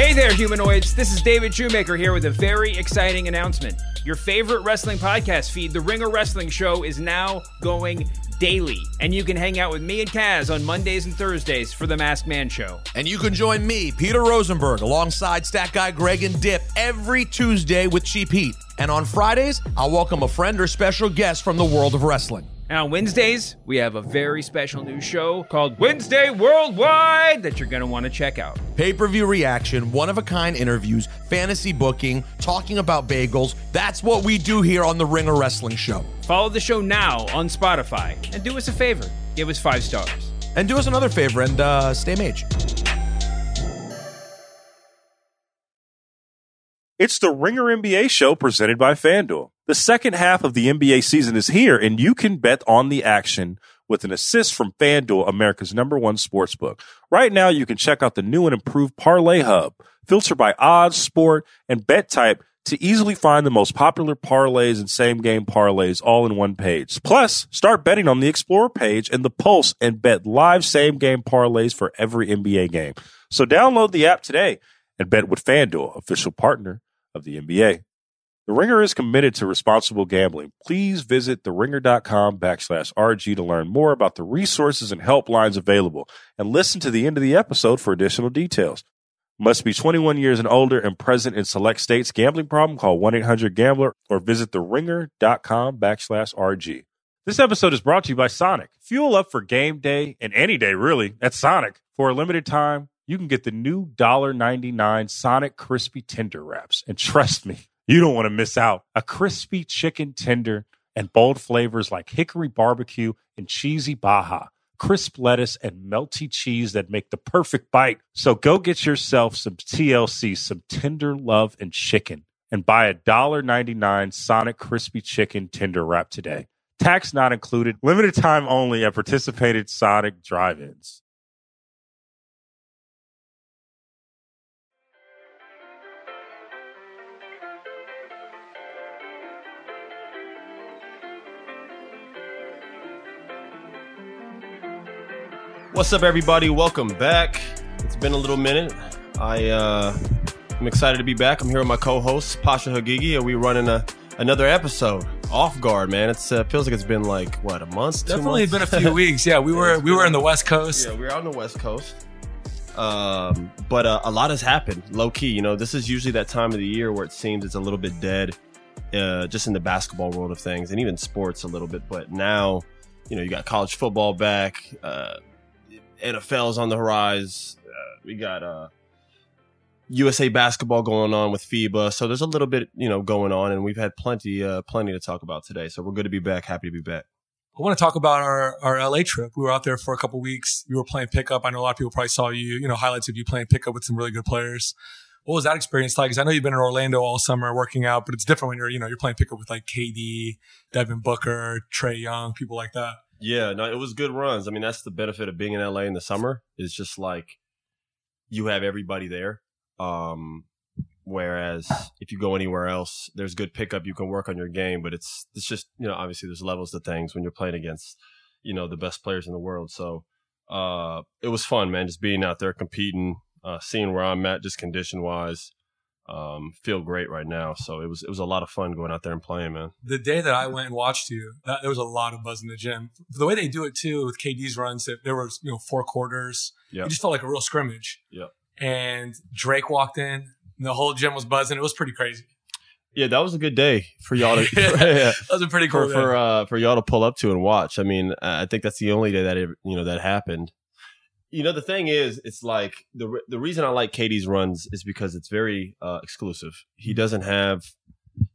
Hey there, humanoids. This is David Shoemaker here with a very exciting announcement. Your favorite wrestling podcast feed, The Ringer Wrestling Show, is now going daily. And you can hang out with me and Kaz on Mondays and Thursdays for The Masked Man Show. And you can join me, Peter Rosenberg, alongside Stat Guy Greg and Dip every Tuesday with Cheap Heat. And on Fridays, I'll welcome a friend or special guest from the world of wrestling. And on Wednesdays, we have a very special new show called Wednesday Worldwide that you're going to want to check out. Pay per view reaction, one of a kind interviews, fantasy booking, talking about bagels. That's what we do here on the Ringer Wrestling Show. Follow the show now on Spotify and do us a favor give us five stars. And do us another favor and uh, stay mage. It's the Ringer NBA show presented by FanDuel. The second half of the NBA season is here, and you can bet on the action with an assist from FanDuel, America's number one sports book. Right now, you can check out the new and improved Parlay Hub, filter by odds, sport, and bet type to easily find the most popular parlays and same game parlays all in one page. Plus, start betting on the Explorer page and the Pulse and bet live same game parlays for every NBA game. So download the app today and bet with FanDuel, official partner of the NBA. The Ringer is committed to responsible gambling. Please visit theringer.com backslash RG to learn more about the resources and helplines available and listen to the end of the episode for additional details. Must be 21 years and older and present in select states. Gambling problem? Call 1-800-GAMBLER or visit theringer.com backslash RG. This episode is brought to you by Sonic. Fuel up for game day and any day really at Sonic. For a limited time, you can get the new $1.99 Sonic Crispy Tender Wraps. And trust me, you don't want to miss out. A crispy chicken tender and bold flavors like hickory barbecue and cheesy baja, crisp lettuce and melty cheese that make the perfect bite. So go get yourself some TLC, some tender love and chicken, and buy a $1.99 Sonic Crispy Chicken Tender Wrap today. Tax not included, limited time only at participated Sonic drive What's up, everybody? Welcome back. It's been a little minute. I uh, I'm excited to be back. I'm here with my co-host Pausha Haghighi, and we're running a another episode. Off guard, man. It's uh, feels like it's been like what a month. two Definitely been a few weeks. Yeah, we were we were in the West Coast. Yeah, we're on the West Coast. Um, but uh, a lot has happened, low key. You know, this is usually that time of the year where it seems it's a little bit dead, uh, just in the basketball world of things, and even sports a little bit. But now, you know, you got college football back, uh, NFL's on the horizon. Uh, we got uh, USA basketball going on with FIBA, so there's a little bit, you know, going on, and we've had plenty, uh, plenty to talk about today. So we're good to be back. Happy to be back. I want to talk about our, our LA trip. We were out there for a couple weeks. You were playing pickup. I know a lot of people probably saw you, you know, highlights of you playing pickup with some really good players. What was that experience like? Because I know you've been in Orlando all summer working out, but it's different when you're, you know, you're playing pickup with like KD, Devin Booker, Trae Young, people like that. Yeah, no, it was good runs. I mean, that's the benefit of being in LA in the summer. It's just like you have everybody there. Um, whereas if you go anywhere else, there's good pickup. You can work on your game, but it's it's just you know obviously there's levels to things when you're playing against you know the best players in the world. So uh, it was fun, man. Just being out there competing, uh, seeing where I'm at, just condition wise. Um, feel great right now. So it was it was a lot of fun going out there and playing, man. The day that I went and watched you, that, there was a lot of buzz in the gym. The way they do it too with KD's runs, that there was, you know, four quarters. Yeah. It just felt like a real scrimmage. Yeah. And Drake walked in and the whole gym was buzzing. It was pretty crazy. Yeah, that was a good day for y'all to. Yeah. yeah. That was a pretty cool for for uh, for y'all to pull up to and watch. I mean, I think that's the only day that it, you know that happened. You know, the thing is, it's like the the reason I like KD's runs is because it's very uh, exclusive. He doesn't have,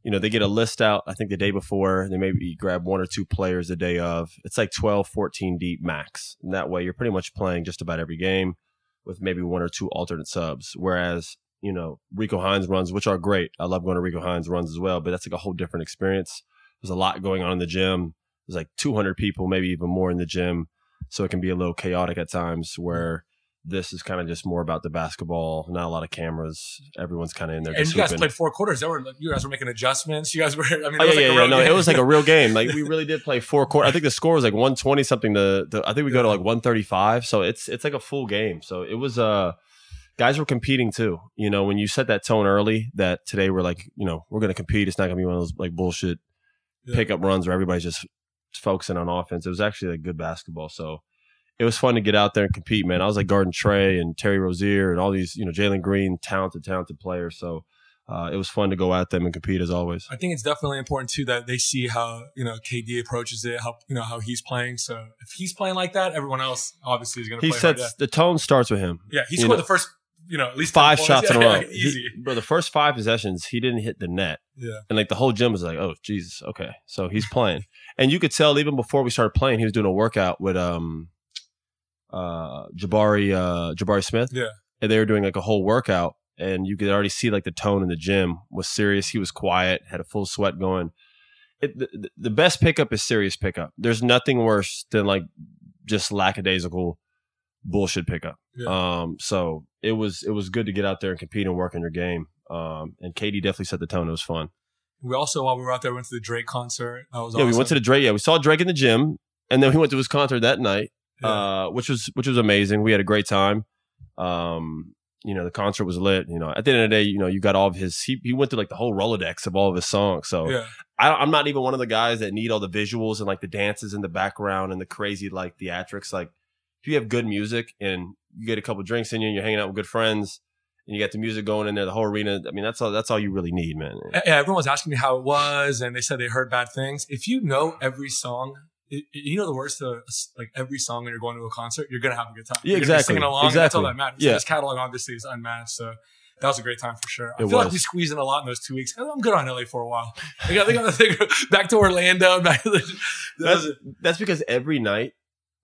you know, they get a list out. I think the day before they maybe grab one or two players the day of. It's like 12, 14 deep max. And that way, you're pretty much playing just about every game with maybe one or two alternate subs. Whereas you know, Rico Hines runs, which are great. I love going to Rico Hines runs as well, but that's like a whole different experience. There's a lot going on in the gym. There's like 200 people, maybe even more in the gym. So it can be a little chaotic at times where this is kind of just more about the basketball, not a lot of cameras. Everyone's kind of in there. and you guys hooping. played four quarters. Were, you guys were making adjustments. You guys were, I mean, Oh it yeah, was like yeah, a yeah. real No, game. it was like a real game. Like we really did play four quarters. I think the score was like one twenty something. To, to I think we go to like one thirty five. So it's it's like a full game. So it was uh guys were competing too. You know, when you set that tone early, that today we're like, you know, we're going to compete. It's not going to be one of those like bullshit Yeah. pickup runs where everybody's just focusing on offense. It was actually like good basketball. So it was fun to get out there and compete, man. I was like guarding Trae and Terry Rozier and all these, you know, Jalen Green, talented, talented players. So uh, it was fun to go at them and compete as always. I think it's definitely important too that they see how you know KD approaches it, how you know how he's playing. So if he's playing like that, everyone else obviously is going to He play sets the tone starts with him. Yeah, yeah he you scored know, the first you know at least Five shots points. in a row. Yeah, easy. He- bro, the first five possessions, he didn't hit the net. Yeah, And like the whole gym was like, oh Jesus, okay. So he's playing. and you could tell even before we started playing, he was doing a workout with um uh Jabari uh Jabari Smith. Yeah. And they were doing like a whole workout and you could already see like the tone in the gym was serious. He was quiet, had a full sweat going. It, the, the best pickup is serious pickup. There's nothing worse than like just lackadaisical bullshit pickup. Yeah. Um, so it was it was good to get out there and compete and work on your game. Um, and KD definitely set the tone. It was fun. we also while we were out there went to the Drake concert. That was Yeah, we went to the Drake. Yeah, we saw Drake in the gym, and then we went to his concert that night, Yeah. uh, which was which was amazing. We had a great time. Um, you know, the concert was lit. You know, at the end of the day, you know, you got all of his. He, he went through like the whole rolodex of all of his songs. So yeah. I, I'm not even one of the guys that need all the visuals and like the dances in the background and the crazy like theatrics. Like, if you have good music and you get a couple drinks in you and you're hanging out with good friends and you got the music going in there, the whole arena. I mean, that's all. That's all you really need, man. Yeah, everyone was asking me how it was, and they said they heard bad things. If you know every song, you know the words to like every song when you're going to a concert, you're gonna have a good time. Yeah, You're exactly. Singing along, exactly. that's all that matters. Yeah. Yeah. This catalog obviously is unmatched, so that was a great time for sure. I It feel like was. we squeezed in a lot in those two weeks. Oh, I'm good on LA for a while. I got, I got to think back to Orlando. Back to the, that That's, that's because every night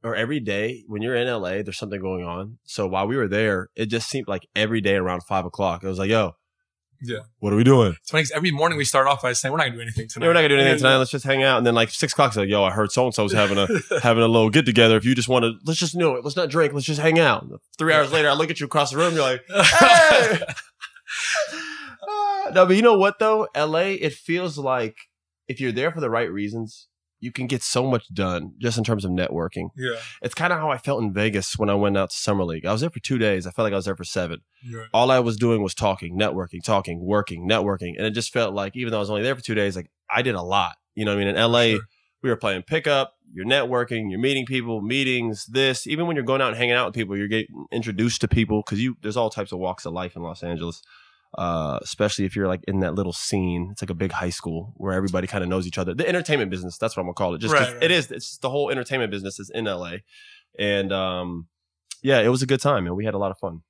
or every day when you're in LA, there's something going on. So while we were there, it just seemed like every day around five o'clock, it was like, yo, Yeah. what are we doing? it's funny every morning we start off by saying we're not gonna do anything tonight. Yeah, we're not gonna do anything tonight. Let's just hang out. And then like six o'clock, it's like, yo, I heard so and so's having a having a little get together. If you just want to, let's just know it. Let's not drink. Let's just hang out. Three hours later, I look at you across the room. You're like, hey. Ah, no, but you know what though? LA, it feels like if you're there for the right reasons, you can get so much done just in terms of networking. yeah. It's kind of how I felt in Vegas when I went out to Summer League. I was there for two days. I felt like I was there for seven. Right. All I was doing was talking, networking, talking, working, networking. And it just felt like, even though I was only there for two days, like I did a lot. You know what I mean? In LA, Sure. we were playing pickup, you're networking, you're meeting people, meetings, this. Even when you're going out and hanging out with people, you're getting introduced to people because you there's all types of walks of life in Los Angeles. Uh, especially if you're like in that little scene, it's like a big high school where everybody kind of knows each other. The entertainment business, that's what I'm gonna call it. Just Right, right. it is. It's the whole entertainment business is in LA, and um, yeah, it was a good time, and we had a lot of fun.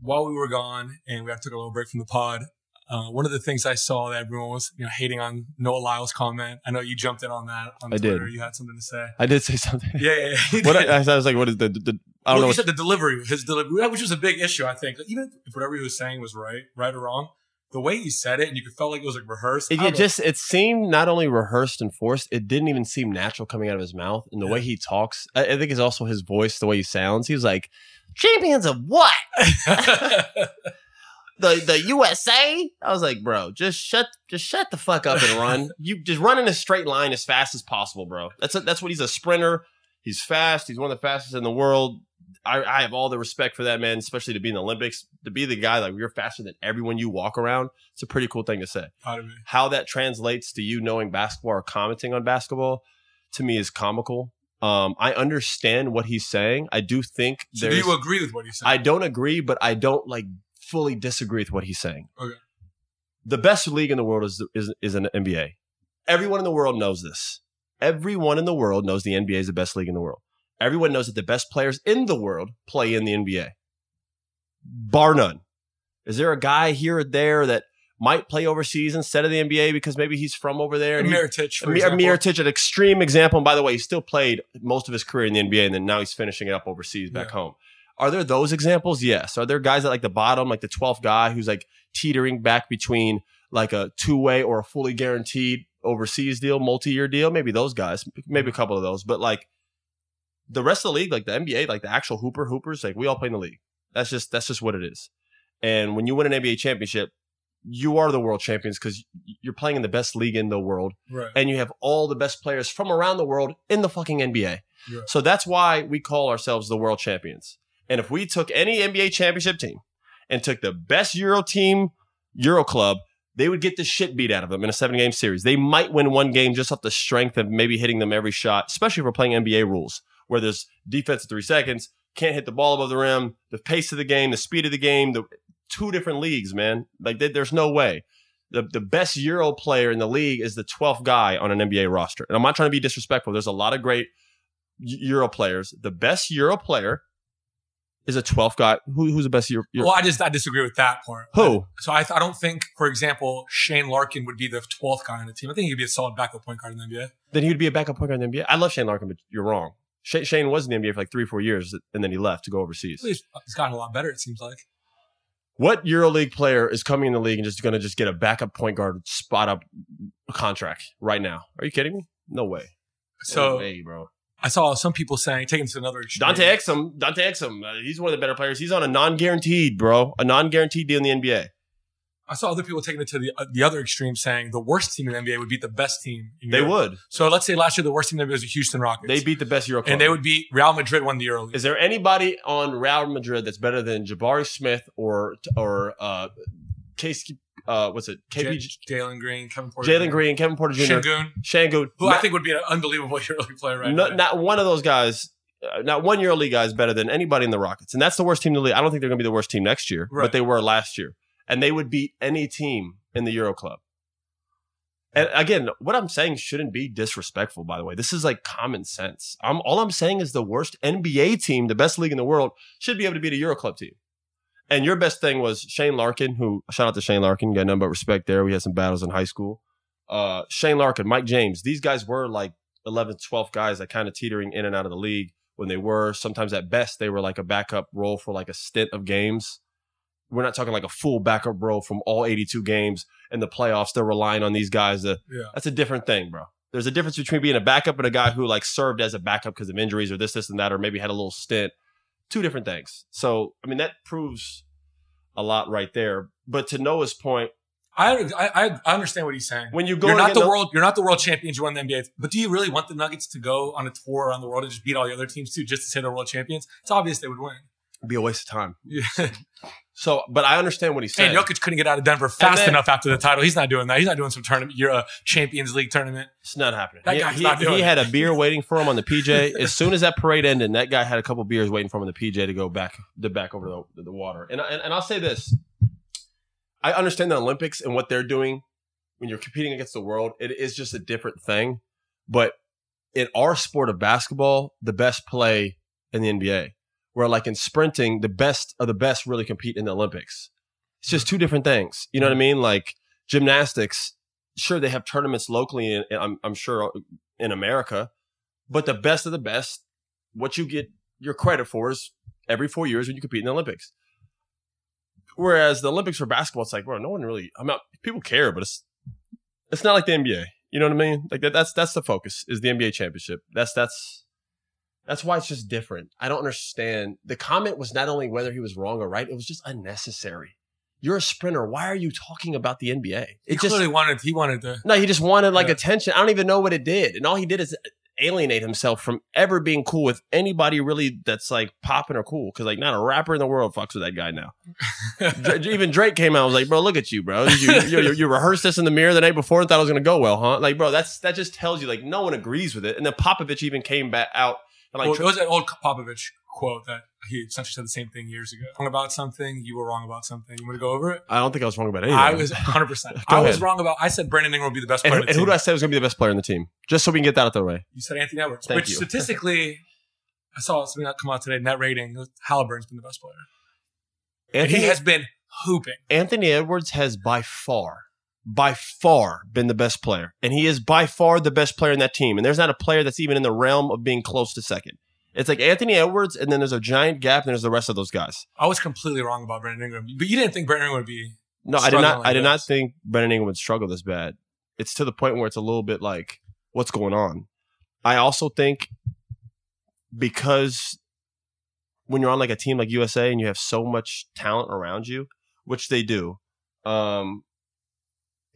while we were gone and we had took a little break from the pod, uh, one of the things I saw that everyone was you know hating on Noah Lyles' comment. I know you jumped in on that on I did. Twitter. You had something to say. I did say something. Yeah, yeah. yeah. what I, I was like, what is the, the I don't well, know. you said the delivery, his delivery, which was a big issue. I think even if whatever he was saying was right, right or wrong, the way he said it and you could felt like it was like rehearsed. It, it just it seemed not only rehearsed and forced, it didn't even seem natural coming out of his mouth. And the way he talks, I, I think it's also his voice, the way he sounds. He was like, "Champions of what? The the USA?" I was like, "Bro, just shut just shut the fuck up and run. you just run in a straight line as fast as possible, bro. That's a, that's what he's a sprinter. He's fast. He's one of the fastest in the world. I, I have all the respect for that man, especially to be in the Olympics. To be the guy like you're faster than everyone you walk around. It's a pretty cool thing to say Proud of me. how that translates to you knowing basketball or commenting on basketball to me is comical. Um, I understand what he's saying. I do think So do you agree with what he's said? I don't agree, but I don't like fully disagree with what he's saying. Okay. The best league in the world is is is an NBA. Everyone in the world knows this. Everyone in the world knows the NBA is the best league in the world. Everyone knows that the best players in the world play in the NBA. Bar none. Is there a guy here or there that might play overseas instead of the NBA because maybe he's from over there? and he- Miritich, for Mir-. Mirotic, an extreme example. And by the way, he still played most of his career in the NBA, and then now he's finishing it up overseas back Yeah. home. Are there those examples? Yes. Are there guys at like the bottom, like the 12th guy who's like teetering back between like a two way or a fully guaranteed overseas deal, multi year deal? Maybe those guys, maybe a couple of those. But like the rest of the league, like the NBA, like the actual Hooper Hoopers, like we all play in the league. That's just that's just what it is. And when you win an NBA championship, you are the world champions because you're playing in the best league in the world Right. and you have all the best players from around the world in the fucking NBA. Yeah. So that's why we call ourselves the world champions. And if we took any NBA championship team and took the best Euro team, Euro club, they would get the shit beat out of them in a seven game series. They might win one game just off the strength of maybe hitting them every shot, especially if we're playing NBA rules where there's defense at three seconds, can't hit the ball above the rim, the pace of the game, the speed of the game, the two different leagues, man. Like they, there's no way. The, the best Euro player in the league is the 12th guy on an NBA roster. And I'm not trying to be disrespectful. There's a lot of great Euro players. The best Euro player is a 12th guy. Who, who's the best Euro? Euro? Well, I just I disagree with that part. Who? So I, I don't think, for example, Shane Larkin would be the 12th guy on the team. I think he'd be a solid backup point guard in the NBA. Then he would be a backup point guard in the NBA. I love Shane Larkin, but you're wrong. Shane, Shane was in the NBA for like three, four years, and then he left to go overseas. He's, he's gotten a lot better. It seems like. What EuroLeague player is coming in the league and just going to just get a backup point guard spot up contract right now? Are you kidding me? No way. So no way, bro. I saw some people saying, taking to another extreme. Dante Exum, Dante Exum, uh, he's one of the better players. He's on a non-guaranteed, bro, a non-guaranteed deal in the NBA. I saw other people taking it to the uh, the other extreme, saying the worst team in the NBA would beat the best team. In They Europe. would. So let's say last year the worst team in the NBA was the Houston Rockets. They beat the best Euro club. and they would beat Real Madrid won the EuroLeague. Is there anybody on Real Madrid that's better than Jabari Smith or or uh, Case? Uh, what's it? KP, J- Jalen Green, Kevin Porter, Jalen Green, Kevin Porter Jr., Shingun, Shangoon. who I think would be an unbelievable EuroLeague player right no, now. not one of those guys. Uh, not one EuroLeague guy is better than anybody in the Rockets, and that's the worst team in the league. I don't think they're going to be the worst team next year, Right. but they were last year, and they would beat any team in the Euro Club. And again, what I'm saying shouldn't be disrespectful. By the way, this is like common sense. I'm all I'm saying is the worst NBA team, the best league in the world, should be able to beat a Euro Club team. And your best thing was Shane Larkin, who shout out to Shane Larkin, got nothing but respect there. We had some battles in high school. Uh, Shane Larkin, Mike James, these guys were like 11th, 12th guys that kind of teetering in and out of the league when they were. Sometimes at best, they were like a backup role for like a stint of games. We're not talking like a full backup role from all 82 games in the playoffs. They're relying on these guys to Yeah. that's a different thing, bro. There's a difference between being a backup and a guy who like served as a backup because of injuries or this, this, and that, or maybe had a little stint. Two different things. So, I mean, that proves a lot right there. But to Noah's point, I, I I understand what he's saying. when you go you're not against the world. You're not the world champions. You won the NBA. But do you really want the Nuggets to go on a tour around the world and just beat all the other teams too, just to say they're world champions? It's obvious they would win. It'd be a waste of time. Yeah. So, but I understand what he's saying. And Jokic couldn't get out of Denver fast then- enough after the title. He's not doing that. He's not doing some tournament. You're a Champions League tournament. It's not happening. That he, guy's he- not doing he had a beer waiting for him on the PJ. as soon as that parade ended, that guy had a couple beers waiting for him on the PJ to go back, the back over the, the water. And, and and I'll say this: I understand the Olympics and what they're doing when you're competing against the world. It is just a different thing. But in our sport of basketball, the best play in the NBA. Where like in sprinting, the best of the best really compete in the Olympics. It's just hmm. two different things. You know what I hmm. mean? Like gymnastics, sure they have tournaments locally in, I'm, I'm sure in America, but the best of the best, what you get your credit for is every four years when you compete in the Olympics. Whereas the Olympics for basketball, it's like, bro, no one really. I'm not. People care, but it's it's not like the NBA. You know what I mean? Like that. That's that's the focus is the NBA championship. That's that's that's why it's just different. I don't understand. The comment was not only whether he was wrong or right; it was just unnecessary. You're a sprinter. Why are you talking about the NBA? He It just clearly wanted. He wanted to. no, he just wanted like Yeah. attention. I don't even know what it did. And all he did is alienate himself from ever being cool with anybody really that's like popping or cool. Cause like not a rapper in the world fucks with that guy now. Even Drake came out and was like, bro, look at you, bro. You, you, you, rehearsed this in the mirror the night before and thought it was going to go well, huh? Like, bro, that's, that just tells you like no one agrees with it. And then Popovich even came back out and like, well, there was an old Popovich quote that he essentially said the same thing years ago. Wrong about something, you were wrong about something. You want to go over it? I don't think I was wrong about anything. I was 100. percent I was wrong about. I said Brandon Ingram would be the best player. the and who did I say was going to be the best player in the team? Just so we can get that out of the way. You said Anthony Edwards, Thank which you. statistically, I saw something that come out today. Net rating, Halliburton's been the best player. And he has been hooping. Anthony Edwards has by far, by far been the best player. And he is by far the best player in that team. And there's not a player that's even in the realm of being close to second. It's like Anthony Edwards, and then there's a giant gap, and there's the rest of those guys. I was completely wrong about Brandon Ingram, but you didn't think Brandon Ingram would be. No, I did not. like I did not think Brandon Ingram would struggle this bad. It's to the point where it's a little bit like, what's going on? I also think because when you're on like a team like USA and you have so much talent around you, which they do, um,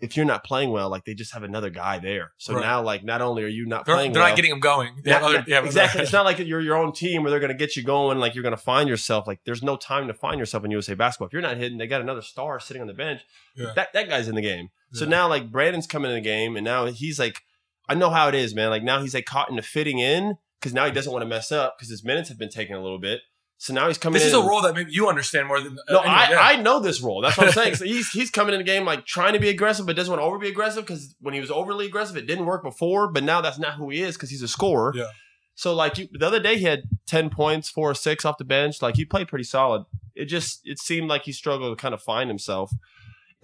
if you're not playing well, like they just have another guy there. So Right. now, like, not only are you not They're, playing, they're well, not getting him going. Not- other- not- yeah, exactly. it's not like you're your own team where they're going to get you going. Like you're going to find yourself. Like there's no time to find yourself in USA basketball. If you're not hitting, they got another star sitting on the bench. Yeah. That that guy's in the game. So now like Brandon's coming in the game, and now he's like, I know how it is, man. Like now he's like caught into fitting in because now he doesn't want to mess up because his minutes have been taken a little bit. So now he's coming This is a role that maybe you understand more than no, anyway, I, yeah. I know this role. That's what I'm saying. So he's he's coming in the game like trying to be aggressive, but doesn't want to over be aggressive because when he was overly aggressive, it didn't work before. But now that's not who he is because he's a scorer. Yeah. So like you, the other day, he had ten points, four or six off the bench. Like he played pretty solid. It just it seemed like he struggled to kind of find himself.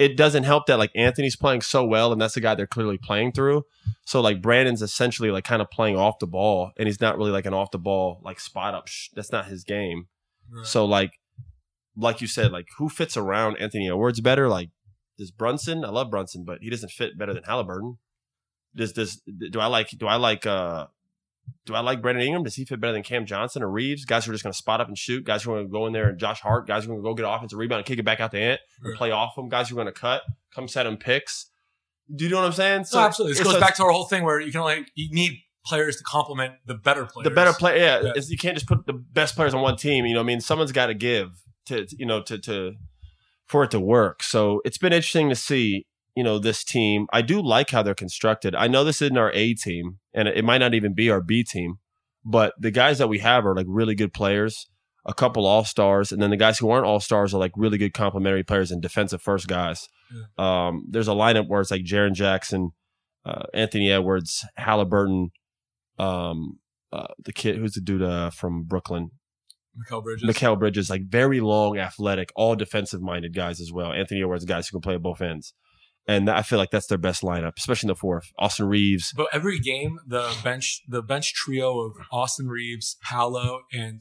It doesn't help that like Anthony's playing so well, and that's the guy they're clearly playing through. So like Brandon's essentially like kind of playing off the ball, and he's not really like an off the ball like spot up. Sh- that's not his game. Right. So like, like you said, like who fits around Anthony Edwards better? Like, does Brunson? I love Brunson, but he doesn't fit better than Halliburton. Does does do I like do I like uh do I like Brandon Ingram? Does he fit better than Cam Johnson or Reaves? Guys who are just going to spot up and shoot. Guys who are going to go in there and Josh Hart. Guys who are going to go get offensive rebound and kick it back out to Ant and play off them. Guys who are going to cut, come set them picks. Do you know what I'm saying? No, absolutely. This goes it's- back to our whole thing where you can only you need players to complement the better players. the better player. Yeah, Yeah. You can't just put the best players on one team. You know, what I mean, someone's got to give to you know to to for it to work. So it's been interesting to see. You know, this team. I do like how they're constructed. I know this isn't our A team, and it might not even be our B team, but the guys that we have are like really good players. A couple all stars, and then the guys who aren't all stars are like really good complementary players and defensive first guys. Um, there's a lineup where it's like Jaren Jackson, uh, Anthony Edwards, Halliburton, um, uh, the kid who's the dude uh, from Brooklyn, Mikal Bridges. Mikal Bridges, like very long, athletic, all defensive minded guys as well. Anthony Edwards, guys who can play at both ends, and I feel like that's their best lineup, especially in the fourth. Austin Reaves, But every game, the bench, the bench trio of Austin Reaves, Paolo, and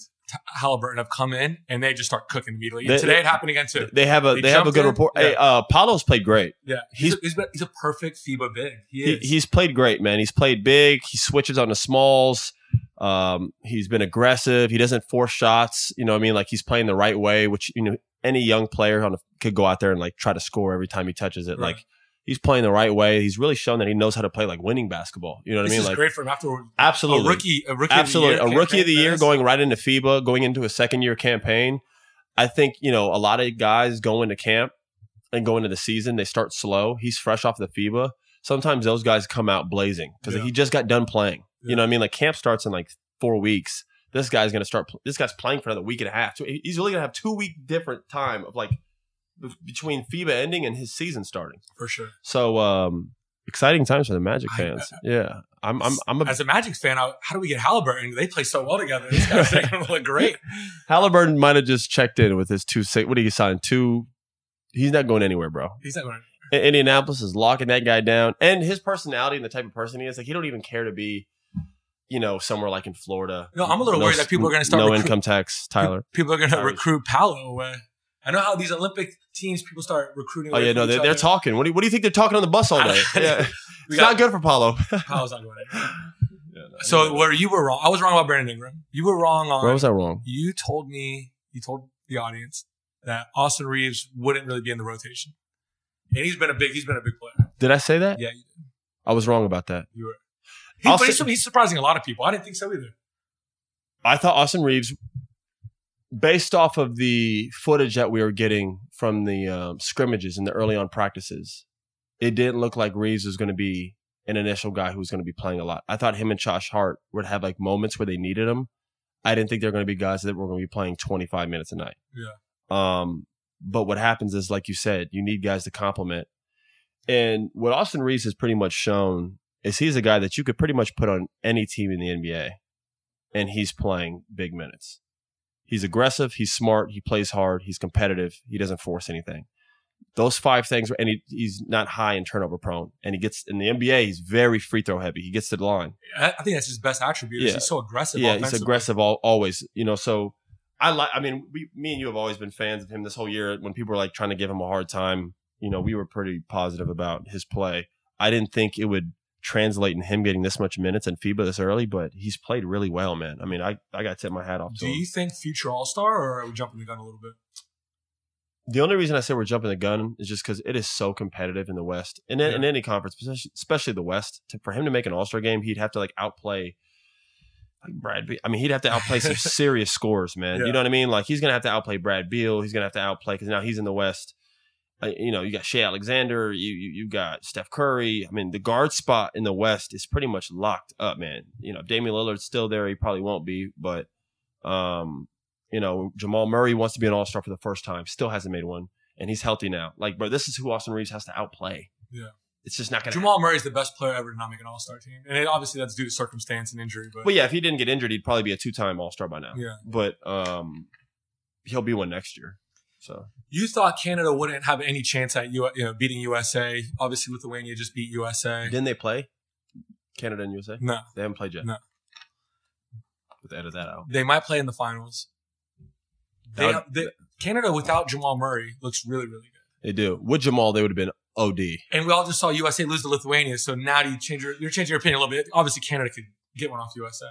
Halliburton have come in and they just start cooking immediately. They- Today they- it happened again too. they have a They they have a good in? report. Hey, uh, Paolo's played great. Yeah, he's He's- a, he's, a perfect FIBA big. He He, is. he's played great, man. He's played big. He switches on the smalls. Um, he's been aggressive. He doesn't force shots. You know, what I mean, like he's playing the right way, which you know any young player on a, could go out there and like try to score every time he touches it. Right. Like he's playing the right way. He's really shown that he knows how to play like winning basketball. You know what this I mean? is Like great for him afterward. absolutely, A rookie, a rookie, absolutely, of the year a rookie of the year going right into FIBA, going into a second year campaign. I think you know a lot of guys go into camp and go into the season. They start slow. He's fresh off the FIBA. Sometimes those guys come out blazing because Yeah. he just got done playing. Yeah. You know what I mean? Like camp starts in like four weeks. This guy's going to start. This guy's playing for another week and a half. So he's really going to have two week different time of like be- between FIBA ending and his season starting. for sure. So um exciting times for the Magic I- fans. yeah, I'm. I'm. I'm a As a Magic fan, I, how do we get Halliburton? They play so well together. These guys make him look great. Halliburton might have just checked in with his two. What did he sign? Two. He's not going anywhere, bro. He's not going. I- Indianapolis is locking that guy down, and his personality and the type of person he is, like he don't even care to be, you know, somewhere like in Florida. No, I'm a little worried that people are gonna start no recruit- income tax. Tyler. People are going to recruit Paolo away. Uh, I know how these Olympic teams people start recruiting. Oh yeah, no, they, they're talking. What do you, what do you think they're talking on the bus all day? yeah, it's got- not good for Paolo. Paolo's not going anywhere. So where you were wrong, I was wrong about Brandon Ingram. You were wrong on. Where was I wrong? You told me, you told the audience that Austin Reaves wouldn't really be in the rotation, and he's been a big, he's been a big player. Did I say that? Yeah, you, I was wrong about that. you were. He, he's, he's surprising a lot of people. I didn't think so either. I thought Austin Reaves, based off of the footage that we were getting from the um, scrimmages and the early on practices, it didn't look like Reaves was going to be an initial guy who was going to be playing a lot. I thought him and Josh Hart would have like moments where they needed him. I didn't think they were going to be guys that were going to be playing 25 minutes a night. Yeah. Um, but what happens is, like you said, you need guys to complement. And what Austin Reaves has pretty much shown is he's a guy that you could pretty much put on any team in the NBA and he's playing big minutes. He's aggressive, he's smart, he plays hard, he's competitive, he doesn't force anything. Those five things, and he, he's not high and turnover prone. And he gets in the NBA, he's very free throw heavy. He gets to the line. I, think that's his best attribute. Yeah. He's so aggressive. yeah, he's aggressive all, always. You know, so I like. I mean, we, me and you have always been fans of him this whole year. When people were like trying to give him a hard time, you know, we were pretty positive about his play. I didn't think it would translate in him getting this much minutes and FIBA this early, but he's played really well, man. I mean, I I got to tip my hat off to Do him. you think future All Star, or are we jumping the gun a little bit? The only reason I say we're jumping the gun is just because it is so competitive in the West and in, in any conference, especially, especially the West. To, for him to make an All Star game, he'd have to like outplay like Brad. Be- I mean, he'd have to outplay some serious scores, man. Yeah. You know what I mean? Like he's gonna have to outplay Brad Beal. He's gonna have to outplay because now he's in the West. Uh, you know, you got Shai Alexander. You, you you got Steph Curry. I mean, the guard spot in the West is pretty much locked up, man. You know, if Damian Lillard's still there. He probably won't be, but um, you know, Jamal Murray wants to be an All Star for the first time. Still hasn't made one, and he's healthy now. Like, bro, this is who Austin Reaves has to outplay. Yeah. it's just not gonna. Jamal Murray's the best player ever to not make an All Star team, and it, obviously that's due to circumstance and injury. But But yeah, if he didn't get injured, he'd probably be a two time All Star by now. yeah, But um, he'll be one next year. So you thought Canada wouldn't have any chance at you, you know, beating USA. Obviously, Lithuania just beat USA. didn't they play Canada and USA? No, They haven't played yet. No. Let's edit that out. they might play in the finals. They, would- they, Canada without Jamal Murray looks really, really good. They do. With Jamal, they would have been OD. And we all just saw USA lose to Lithuania. So now do you change your you're changing your opinion a little bit? Obviously, Canada could get one off USA.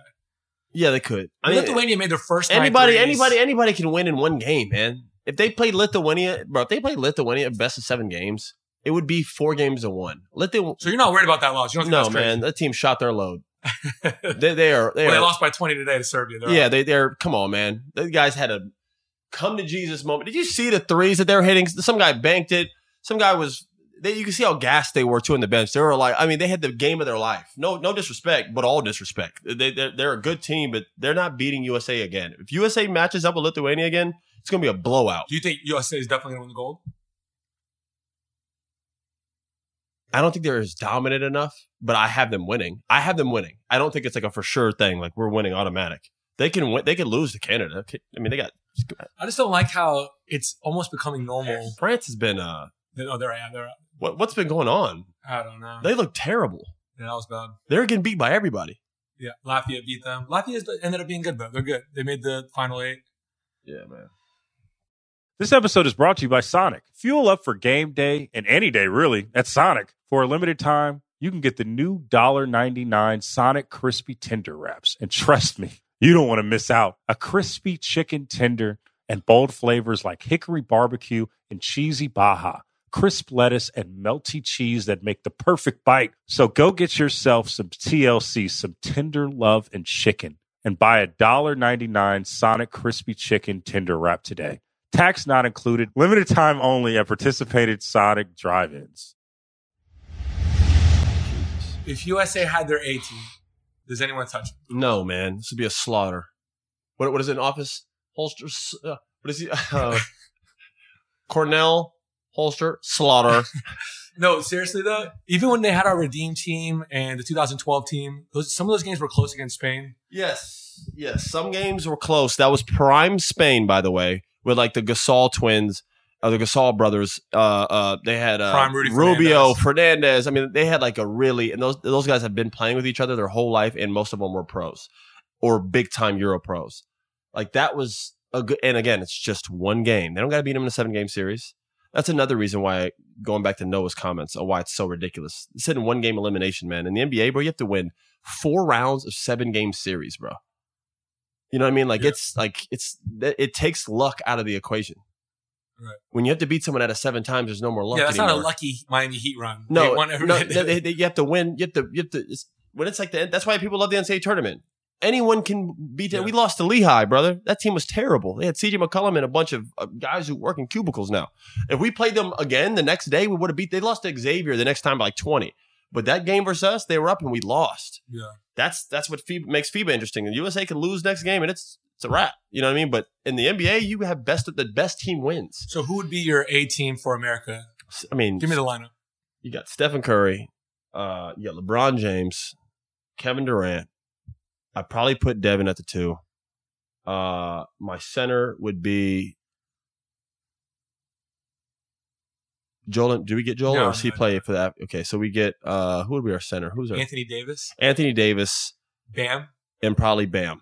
Yeah, they could. I mean, Lithuania made their first anybody, anybody, anybody can win in one game, man. If they played Lithuania, bro, if they played Lithuania best of seven games, it would be four games to one. Lithu- So you're not worried about that loss. You don't no, man, that team shot their load. They, they are, they well, they lost by 20 today to Serbia. They're yeah, they, they're. Come on, man. The guys had a come to Jesus moment. Did you see the threes that they were hitting? Some guy banked it. Some guy was. They, you can see how gassed they were too on the bench. They were like, I mean, they had the game of their life. No, no disrespect, but all disrespect. They, they're, they're a good team, but they're not beating USA again. If USA matches up with Lithuania again, it's going to be a blowout. Do you think USA is definitely going to win the gold? I don't think they're as dominant enough, but I have them winning. I have them winning. I don't think it's like a for sure thing. Like we're winning automatic. They can win. They can lose to Canada. I mean, they got I just don't like how it's almost becoming normal. France has been. uh oh, they're out. They're out. What what's been going on? I don't know. They look terrible. yeah, that was bad. They're getting beat by everybody. Yeah, Latvia beat them. Latvia ended up being good though. They're good. They made the final eight. Yeah, man. This episode is brought to you by Sonic. Fuel up for game day and any day, really, at Sonic. For a limited time, you can get the new $1.99 Sonic Crispy Tender Wraps. And trust me, you don't want to miss out. A crispy chicken tender and bold flavors like hickory barbecue and cheesy baja, crisp lettuce, and melty cheese that make the perfect bite. So go get yourself some TLC, some tender love and chicken, and buy a $1.99 Sonic Crispy Chicken Tender Wrap today. Tax not included. Limited time only at participated Sonic drive-ins. If USA had their A team, does anyone touch it? No, man. This would be a slaughter. What what is it? An office holster? Uh, what is he? Uh, Cornell holster slaughter. No, seriously though. Even when they had our redeem team and the 2012 team, those, some of those games were close against Spain. yes, yes. Some games were close. That was prime Spain, by the way, with like the Gasol twins. Uh, the Gasol brothers, uh, uh, they had uh, Prime Rudy Rubio, Fernandez. Fernandez. I mean, they had like a really, and those those guys have been playing with each other their whole life, and most of them were pros or big time Euro pros. Like that was a good. And again, it's just one game. They don't got to beat them in a seven game series. That's another reason why going back to Noah's comments on why it's so ridiculous. It's in one game elimination, man. In the NBA, bro, you have to win four rounds of seven game series, bro. You know what I mean? Like Yeah. it's like it's it takes luck out of the equation. Right. When you have to beat someone out of seven times, there's no more luck. yeah, that's anymore. not a lucky Miami Heat run. No, they no, they- they- you have to win. You have to. You have to. It's, when it's like that, that's why people love the NCAA tournament. Anyone can beat. Yeah. We lost to Lehigh, brother. That team was terrible. They had CJ McCollum and a bunch of guys who work in cubicles now. If we played them again the next day, we would have beat. They lost to Xavier the next time by like twenty. But that game versus us, they were up and we lost. yeah. That's that's what FIBA, makes FIBA interesting. The USA can lose next game and it's it's a wrap. You know what I mean? But in the NBA, you have best the best team wins. So who would be your A team for America? I mean, Give me the lineup. you got Stephen Curry, uh, you got LeBron James, Kevin Durant. I'd probably put Devin at the two. Uh, my center would be Joel. Do we get Joel No, or does he no, play no. for that? Okay, so we get uh, who would be our center? Who's our Anthony Davis, Anthony Davis Bam. and probably Bam.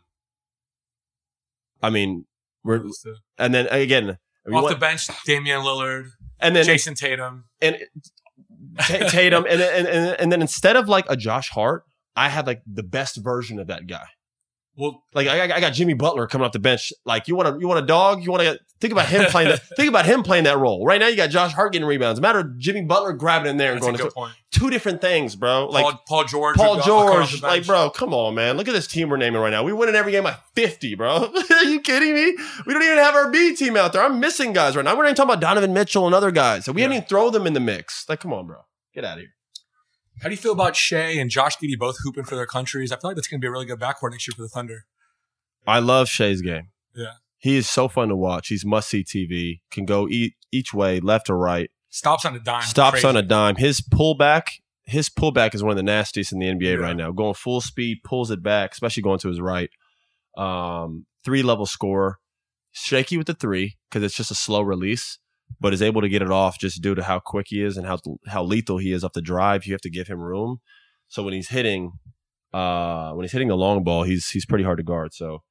I mean, we're two. and then again, Off want- the bench, Damian Lillard, and then Jayson Tatum. and Ta- Tatum, and, and and and then instead of like a Josh Hart, I had like the best version of that guy. Well, Like I, I got Jimmy Butler coming off the bench. Like you want to you want a dog? You want to Think about him playing that. Think about him playing that role. Right now, you got Josh Hart getting rebounds. Matter of Jimmy Butler grabbing in there and That's going to point. two different things, bro. Like Paul, Paul George. Paul would go- come off George, like, bro, come on, man. Look at this team we're naming right now. We winning every game by 50, bro. Are you kidding me? We don't even have our B team out there. I'm missing guys right now. We're not even talking about Donovan Mitchell and other guys. So we Yeah. didn't even throw them in the mix. Like, come on, bro. Get out of here. How do you feel about Shai and Josh Giddey both hooping for their countries? I feel like that's going to be a really good backcourt next year for the Thunder. I love Shai's game. Yeah. He is so fun to watch. He's must see TV. Can go e- each way, left or right. Stops on a dime. Stops Crazy. on a dime. His pullback, his pullback is one of the nastiest in the NBA Yeah. right now. Going full speed, pulls it back, especially going to his right. Um, three level scorer, shaky with the three because it's just a slow release, but is able to get it off just due to how quick he is and how how lethal he is off the drive. You have to give him room. So when he's hitting, uh, when he's hitting the long ball, he's he's pretty hard to guard. So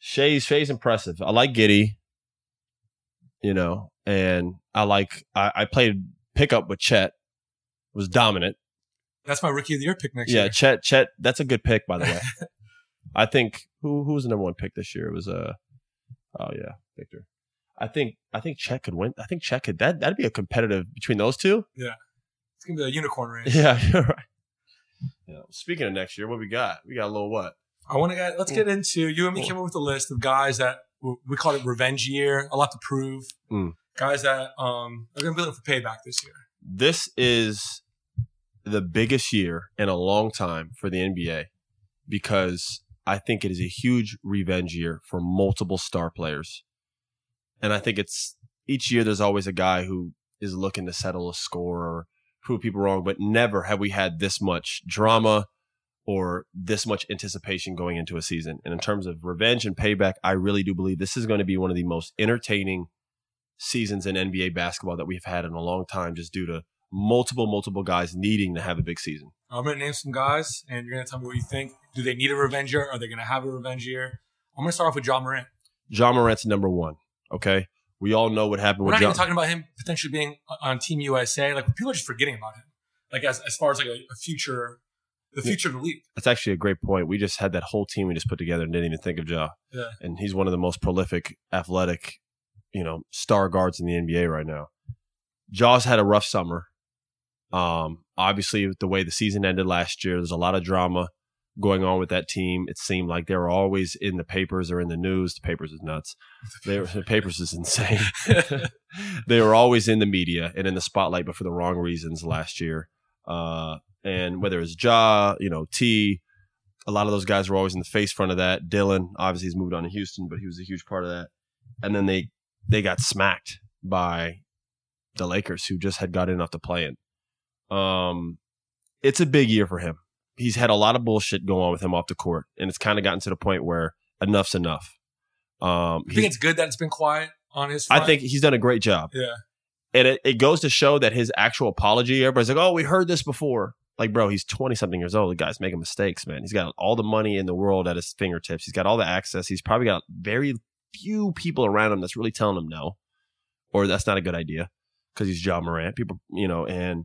Shai's Shai's impressive. I like Giddey, you know, and I like I, I played pickup with Chet, was dominant. That's my rookie of the year pick next Yeah, year. Yeah, Chet Chet, that's a good pick by the way. I think who who was the number one pick this year? It was uh oh yeah, Victor. I think I think Chet could win. I think Chet could that that'd be a competitive between those two. Yeah, It's going to be a unicorn race. Yeah, you're right. Yeah. Speaking of next year, what we got? We got a little what? I want to get, let's get into, you and me Mm. came up with a list of guys that we call it revenge year, a lot to prove. Mm. Guys that um, are going to be looking for payback this year. This is the biggest year in a long time for the NBA because I think it is a huge revenge year for multiple star players. And I think it's each year there's always a guy who is looking to settle a score or prove people wrong, but never have we had this much drama or this much anticipation going into a season. And in terms of revenge and payback, I really do believe this is going to be one of the most entertaining seasons in NBA basketball that we've had in a long time, just due to multiple, multiple guys needing to have a big season. I'm going to name some guys, and you're going to tell me what you think. Do they need a revenge year? Are they going to have a revenge year? I'm going to start off with Ja Morant. Ja Morant's number one. Okay. We all know what happened We're with not Ja. even talking about him potentially being on Team USA. Like people are just forgetting about him. Like as, as far as like a, a future, the future of the league. That's actually a great point. We just had that whole team we just put together and didn't even think of Ja. Yeah. And he's one of the most prolific, athletic, you know, star guards in the NBA right now. Ja's had a rough summer. Um, obviously, the way the season ended last year, there's a lot of drama going on with that team. It seemed like they were always in the papers or in the news. The papers is nuts. They were, the papers is insane. they were always in the media and in the spotlight, but for the wrong reasons last year. Uh, and whether it's Ja, you know, T, a lot of those guys were always in the face front of that. Dillon, obviously, he's moved on to Houston, but he was a huge part of that. And then they they got smacked by the Lakers, who just had got enough to play in. Um, it's a big year for him. He's had a lot of bullshit going on with him off the court, and it's kind of gotten to the point where enough's enough. Um, I think it's good that it's been quiet on his. I think he's done a great job Yeah. and it, it goes to show that his actual apology everybody's like oh we heard this before like bro he's 20 something years old. The guy's making mistakes man. He's got all the money in the world at his fingertips. He's got all the access. He's probably got very few people around him that's really telling him no or that's not a good idea because he's Ja Morant. People you know and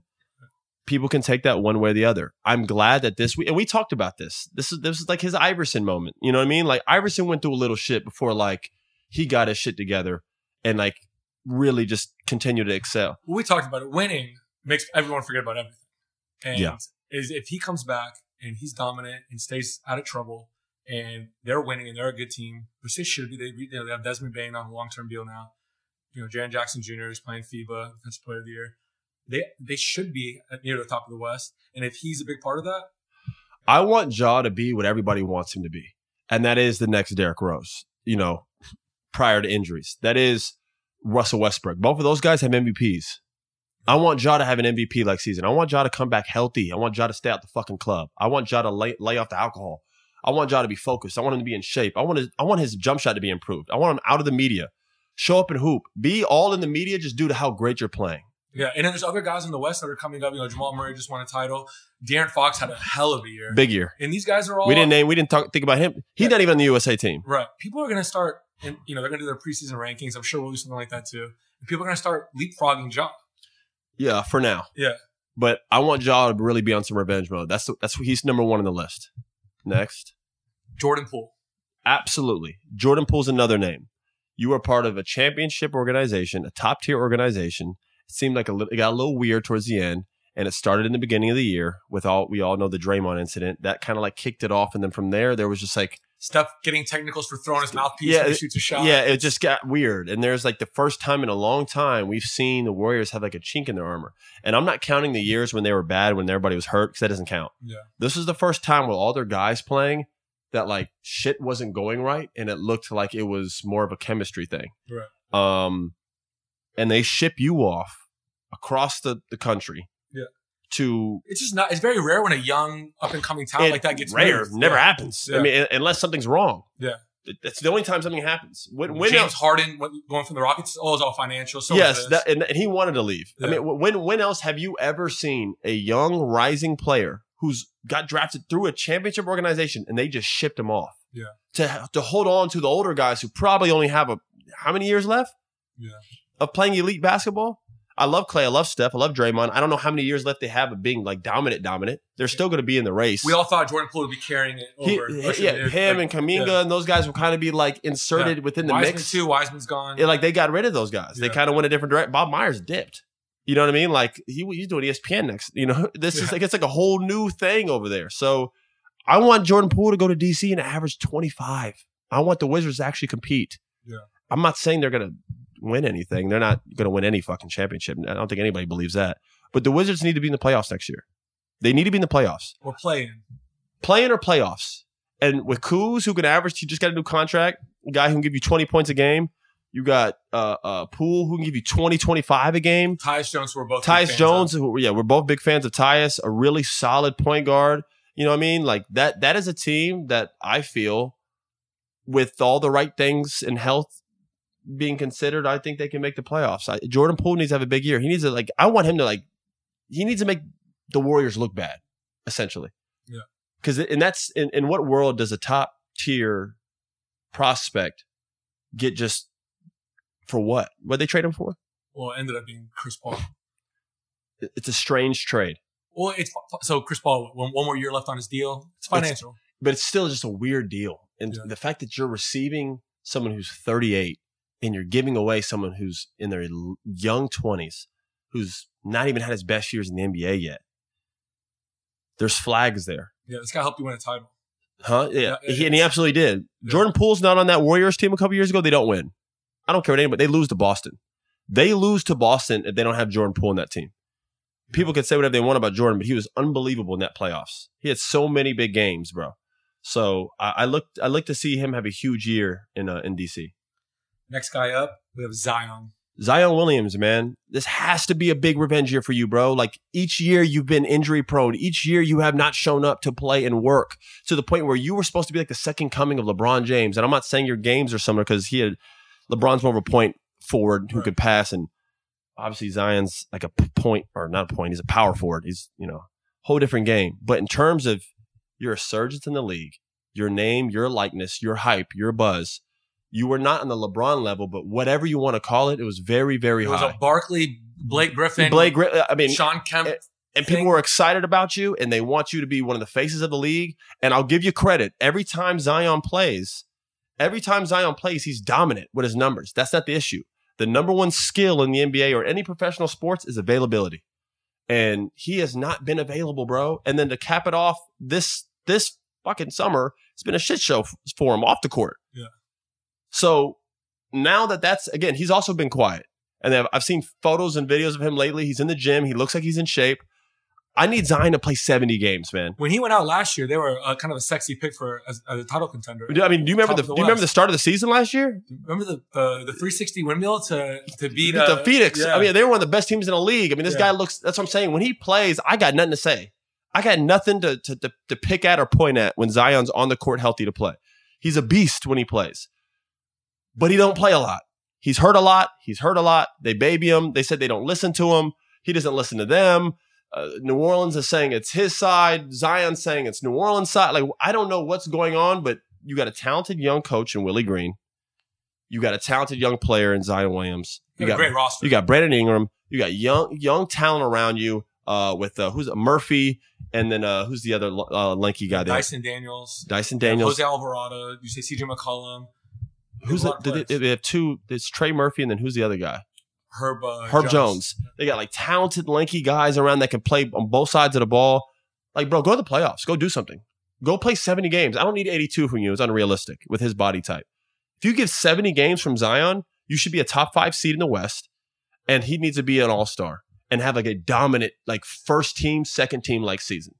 people can take that one way or the other. I'm glad that this week and we talked about this. This is this is like his iverson moment. You know what i mean? Like iverson went through a little shit before like he got his shit together and like really just continue to excel. We talked about it. Winning makes everyone forget about everything. And Yeah. is if he comes back and he's dominant and stays out of trouble and they're winning and they're a good team, which they should be. They, you know, they have Desmond Bane on a long term deal now. You know, Jaren Jackson Jr. is playing FIBA Defensive Player of the Year. They they should be near the top of the West. And if he's a big part of that, I want Ja to be what everybody wants him to be, and that is the next Derrick Rose. You know, prior to injuries, that is Russell Westbrook. Both of those guys have MVPs. I want Ja to have an MVP like season. I want Ja to come back healthy. I want Ja to stay out the fucking club. I want Ja to lay, lay off the alcohol. I want Ja to be focused. I want him to be in shape. I want his, I want his jump shot to be improved. I want him out of the media. Show up and hoop. Be all in the media just due to how great you're playing. yeah. And then there's other guys in the West that are coming up. You know, Jamal Murray just won a title. De'Aaron Fox had a hell of a year. Big year. and these guys are all We didn't name. We didn't talk. Think about him. He's not even on the USA team. Right. People are going to start, and you know, they're going to do their preseason rankings. I'm sure we'll do something like that too. And people are going to start leapfrogging Ja. Yeah, for now. Yeah. But I want Ja to really be on some revenge mode. That's that's he's number one on the list. Next, Jordan Poole. absolutely, Jordan Poole's another name. You were part of a championship organization, a top tier organization. It seemed like a little, it got a little weird towards the end, and it started in the beginning of the year with all we all know the Draymond incident. That kind of like kicked it off, and then from there there was just like Steph getting technicals for throwing his mouthpiece Yeah, when he shoots a shot. yeah, it just got weird. And there's like the first time in a long time we've seen the Warriors have like a chink in their armor. And I'm not counting the years when they were bad when everybody was hurt because that doesn't count. Yeah. This is the first time with all their guys playing that like shit wasn't going right and it looked like it was more of a chemistry thing. Right. Um and they ship you off across the, the country. Yeah. To It's just not. It's very rare when a young up and coming talent like that gets rare, moved. never Yeah. happens. I mean, unless something's wrong. Yeah. That's the only time something happens. When, when James else- Harden went- going from the Rockets, oh, it's all financial. So yes, that, and, and he wanted to leave. I mean, when when else have you ever seen a young rising player who's got drafted through a championship organization and they just shipped him off? Yeah. To to hold on to the older guys who probably only have a how many years left? Yeah. Of playing elite basketball. I love Clay. I love Steph. I love Draymond. I don't know how many years left they have of being like dominant, dominant. They're still going to be in the race. we all thought Jordan Poole would be carrying it over. he- Usher yeah, him Like, and Kuminga yeah. and those guys will kind of be like inserted within the Wiseman mix. too. Wiseman's gone. Yeah, like they got rid of those guys. They kind of went a different direction. Bob Myers dipped. You know what I mean? Like he he's doing ESPN next. You know, this is Yeah. like it's like a whole new thing over there. So I want Jordan Poole to go to DC and average twenty five. I want the Wizards to actually compete. Yeah. I'm not saying they're gonna win anything. They're not gonna win any fucking championship. I don't think anybody believes that. But the Wizards need to be in the playoffs next year. They need to be in the playoffs We're playing. playing or playoffs. And with Kuz, who can average, he just got a new contract, a guy who can give you 20 points a game. You got uh, uh, Poole, who can give you 20, 25 a game. Tyus Jones, we're both big Tyus Jones, who, yeah, we're both big fans of Tyus, a really solid point guard. You know what I mean? Like that, that is a team that I feel with all the right things and health being considered, I think they can make the playoffs. I, Jordan Poole needs to have a big year. He needs to like, I want him to like, he needs to make the Warriors look bad, essentially. Yeah. Because and that's in, in what world does a top tier prospect get just for what? What they trade him for? Well, it ended up being Chris Paul. It's a strange trade, Well, it's so Chris Paul. One, one more year left on his deal. It's financial. but it's still just a weird deal. And Yeah. the fact that you're receiving someone who's 38 and you're giving away someone who's in their young 20s, who's not even had his best years in the NBA yet. There's flags there. yeah, this guy helped you win a title. Huh? Yeah. Yeah, he, and he absolutely did. Yeah. Jordan Poole's not on that Warriors team a couple years ago. They don't win. I don't care what anybody. They lose to Boston. They lose to Boston if they don't have Jordan Poole in that team. People can say whatever they want about Jordan, but he was unbelievable in that playoffs. He had so many big games, bro. So I, I looked. I look to see him have a huge year in uh, in DC. Next guy up, we have Zion. Zion Williams, man, this has to be a big revenge year for you, bro. Like each year you've been injury prone. Each year you have not shown up to play and work to the point where you were supposed to be like the second coming of LeBron James. And I'm not saying your games are similar because he had LeBron's more of a point forward who Right. could pass, and obviously Zion's like a point or not a point. He's a power forward. He's you know whole different game. But in terms of your resurgence in the league, your name, your likeness, your hype, your buzz. You were not on the LeBron level, but whatever you want to call it, it was very, very It was high. a Barkley, Blake Griffin, Blake, Gri- I mean, Shawn Kemp. and people were excited about you, and they want you to be one of the faces of the league. And I'll give you credit. Every time Zion plays, every time Zion plays, he's dominant with his numbers. That's not the issue. The number one skill in the NBA or any professional sports is availability, and he has not been available, bro. And then to cap it off, this this fucking summer, it's been a shit show for him off the court. So now that that's again, he's also been quiet. And I've, I've seen photos and videos of him lately. He's in the gym. He looks like he's in shape. I need Zion to play 70 games, man. when he went out last year, they were uh, kind of a sexy pick for as a title contender. I mean, do you remember the, the do you remember the start of the season last year? Remember the the, the 360 windmill to to beat Beat uh, the Phoenix. yeah. I mean, they were one of the best teams in the league. I mean, this Yeah. guy looks. That's what I'm saying. When he plays, I got nothing to say. I got nothing to, to to to pick at or point at when Zion's on the court healthy to play. He's a beast when he plays, but he don't play a lot. He's hurt a lot. He's hurt a lot. They baby him. They said they don't listen to him. He doesn't listen to them. Uh, New Orleans is saying it's his side. Zion's saying it's New Orleans' side. Like I don't know what's going on, but you got a talented young coach in Willie Green. You got a talented young player in Zion Williams. You got great roster. you got Brandon Ingram. You got young young talent around you. Uh, with uh, who's Murphy, and then uh, who's the other uh, lanky guy there? Dyson Daniels, Dyson Daniels. Jose Alvarado. You say CJ McCollum. Who's the, have a lot of they, they have two? It's Trey Murphy, and then who's the other guy? Herb uh, Herb Jones. They got like talented, lanky guys around that can play on both sides of the ball. Like, bro, go to the playoffs. Go do something. Go play 70 games. I don't need 82 from you. It's unrealistic with his body type. If you give 70 games from Zion, you should be a top five seed in the West, and he needs to be an all star and have like a dominant, like first team, second team like season.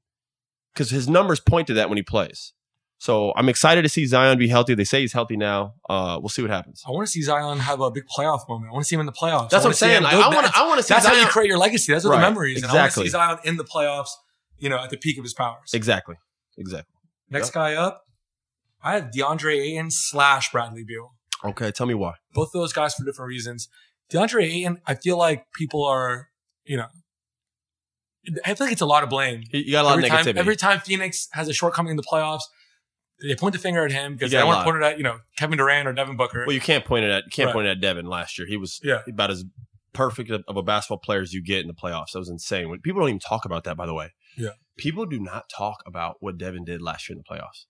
Because his numbers point to that when he plays. So I'm excited to see Zion be healthy. They say he's healthy now. Uh, we'll see what happens. I want to see Zion have a big playoff moment. I want to see him in the playoffs. That's what I'm saying. I want to. I want to see That's how you create your legacy. That's what Right. the memories. And I want to see Zion in the playoffs. You know, at the peak of his powers. exactly. Exactly. Next guy up, I have DeAndre Ayton slash Bradley Beal. Okay. Tell me why. Both those guys for different reasons. DeAndre Ayton, I feel like people are, you know, I feel like it's a lot of blame. You got a lot every of time, negativity. every time Phoenix has a shortcoming in the playoffs, they point the finger at him because they want to point it at you know Kevin Durant or Devin Booker. Well, you can't point it at you can't Right. point it at Devin last year. He was Yeah. about as perfect of a basketball player as you get in the playoffs. That was insane. When people don't even talk about that, by the way. Yeah. People do not talk about what Devin did last year in the playoffs.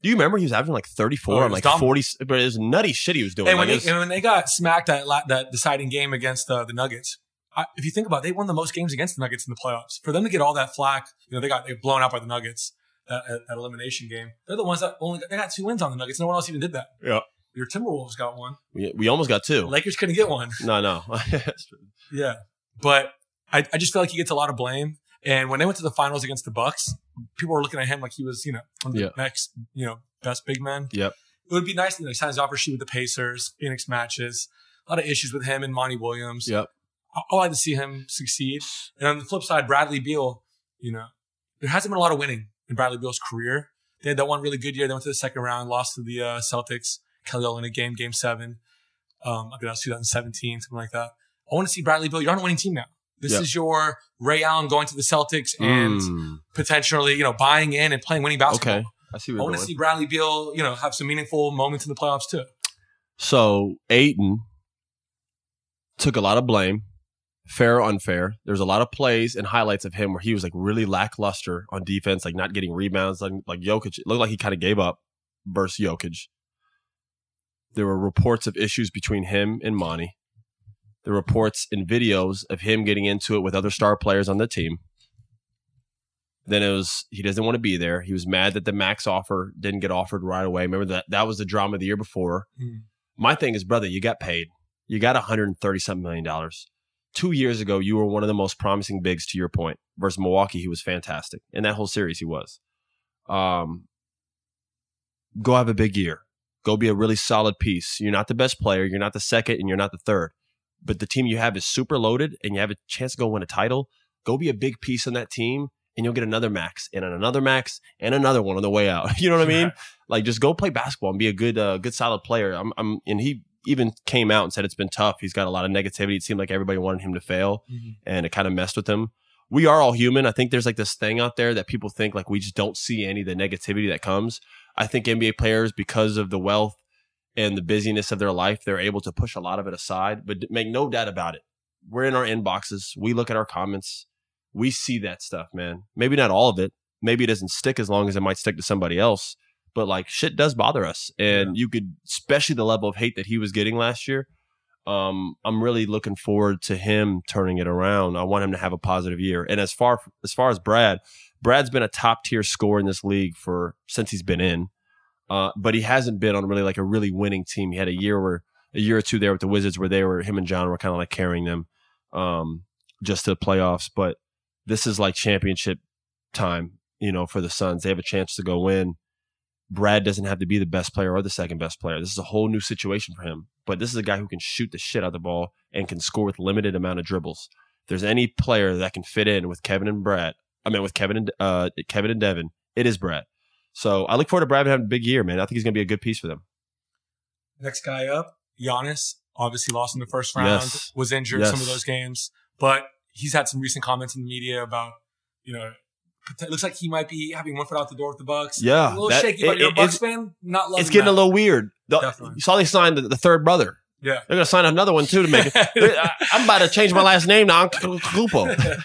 Do you remember he was averaging like 34 Oh, and like dumb. 40 but it was nutty shit he was doing. and when, Like, they, and when they got smacked that la- that deciding game against uh, the Nuggets, I, if you think about, it, they won the most games against the Nuggets in the playoffs. For them to get all that flack, you know, they got they got blown out by the Nuggets that, at, elimination game. They're the ones that only got, they got two wins on the Nuggets. No one else even did that. Yeah. Your Timberwolves got one. we, we almost got two. Lakers couldn't get one. no, no. Yeah, but I, I just feel like he gets a lot of blame. And when they went to the finals against the Bucks, people were looking at him like he was, you know, one of the Yeah. next, you know, best big men. Yep. It would be nice to you know, sign his offer sheet with the Pacers, Phoenix matches. A lot of issues with him and Monty Williams. yep. I- I like to see him succeed. And on the flip side, Bradley Beal, you know, there hasn't been a lot of winning in Bradley Beal's career. They had that one really good year. They went to the second round, lost to the uh, Celtics. Kelly Olynyk game, game seven. Um, I think that was 2017, something like that. I want to see Bradley Beal. You're on a winning team now. This Yeah. is your Ray Allen going to the Celtics and Mm, potentially, you know, buying in and playing winning basketball. okay. I see I you're want to see Bradley Beal, you know, have some meaningful moments in the playoffs too. So Ayton took a lot of blame, fair or unfair. There's a lot of plays and highlights of him where he was like really lackluster on defense, like not getting rebounds, like, like Jokic. It looked like he kind of gave up versus Jokic. There were reports of issues between him and Monty. The reports and videos of him getting into it with other star players on the team. Then it was he doesn't want to be there. He was mad that the max offer didn't get offered right away. Remember that that was the drama the year before. Mm. My thing is, brother, you got paid. You got 130 something million dollars. Two years ago, you were one of the most promising bigs. To your point, versus Milwaukee, he was fantastic in that whole series. He was. Um, go have a big year. Go be a really solid piece. You're not the best player. You're not the second, and you're not the third. But the team you have is super loaded, and you have a chance to go win a title. Go be a big piece on that team, and you'll get another max, and another max, and another one on the way out. You know what I mean? Like just go play basketball and be a good, uh, good solid player. I'm, I'm, and he even came out and said it's been tough. He's got a lot of negativity. It seemed like everybody wanted him to fail, mm-hmm. and it kind of messed with him. We are all human. I think there's like this thing out there that people think like we just don't see any of the negativity that comes. I think NBA players, because of the wealth and the busyness of their life, they're able to push a lot of it aside. But make no doubt about it, we're in our inboxes. We look at our comments. We see that stuff, man. Maybe not all of it. Maybe it doesn't stick as long as it might stick to somebody else. But like shit does bother us, and you could, especially the level of hate that he was getting last year. Um, I'm really looking forward to him turning it around. I want him to have a positive year. And as far as far as Brad, Brad's been a top tier scorer in this league for since he's been in. Uh, but he hasn't been on really like a really winning team. He had a year where a year or two there with the Wizards where they were him and John were kind of like carrying them um, just to the playoffs. But this is like championship time, you know, for the Suns. They have a chance to go win. Brad doesn't have to be the best player or the second best player. This is a whole new situation for him. But this is a guy who can shoot the shit out of the ball and can score with limited amount of dribbles. If there's any player that can fit in with Kevin and Brad, I mean with Kevin and uh, Kevin and Devin, it is Brad. So I look forward to Brad having a big year, man. I think he's going to be a good piece for them. Next guy up, Giannis. Obviously lost in the first round, Yes. was injured Yes. some of those games, but he's had some recent comments in the media about, you know, it looks like he might be having one foot out the door with the Bucks. Yeah, a little that- shaky, but it- you're a Bucks fan, not loving It's getting that. a little weird. The- Definitely. you saw they signed the, the third brother. yeah. They're going to sign another one too to make it. I, I'm about to change my last name now. Kupo.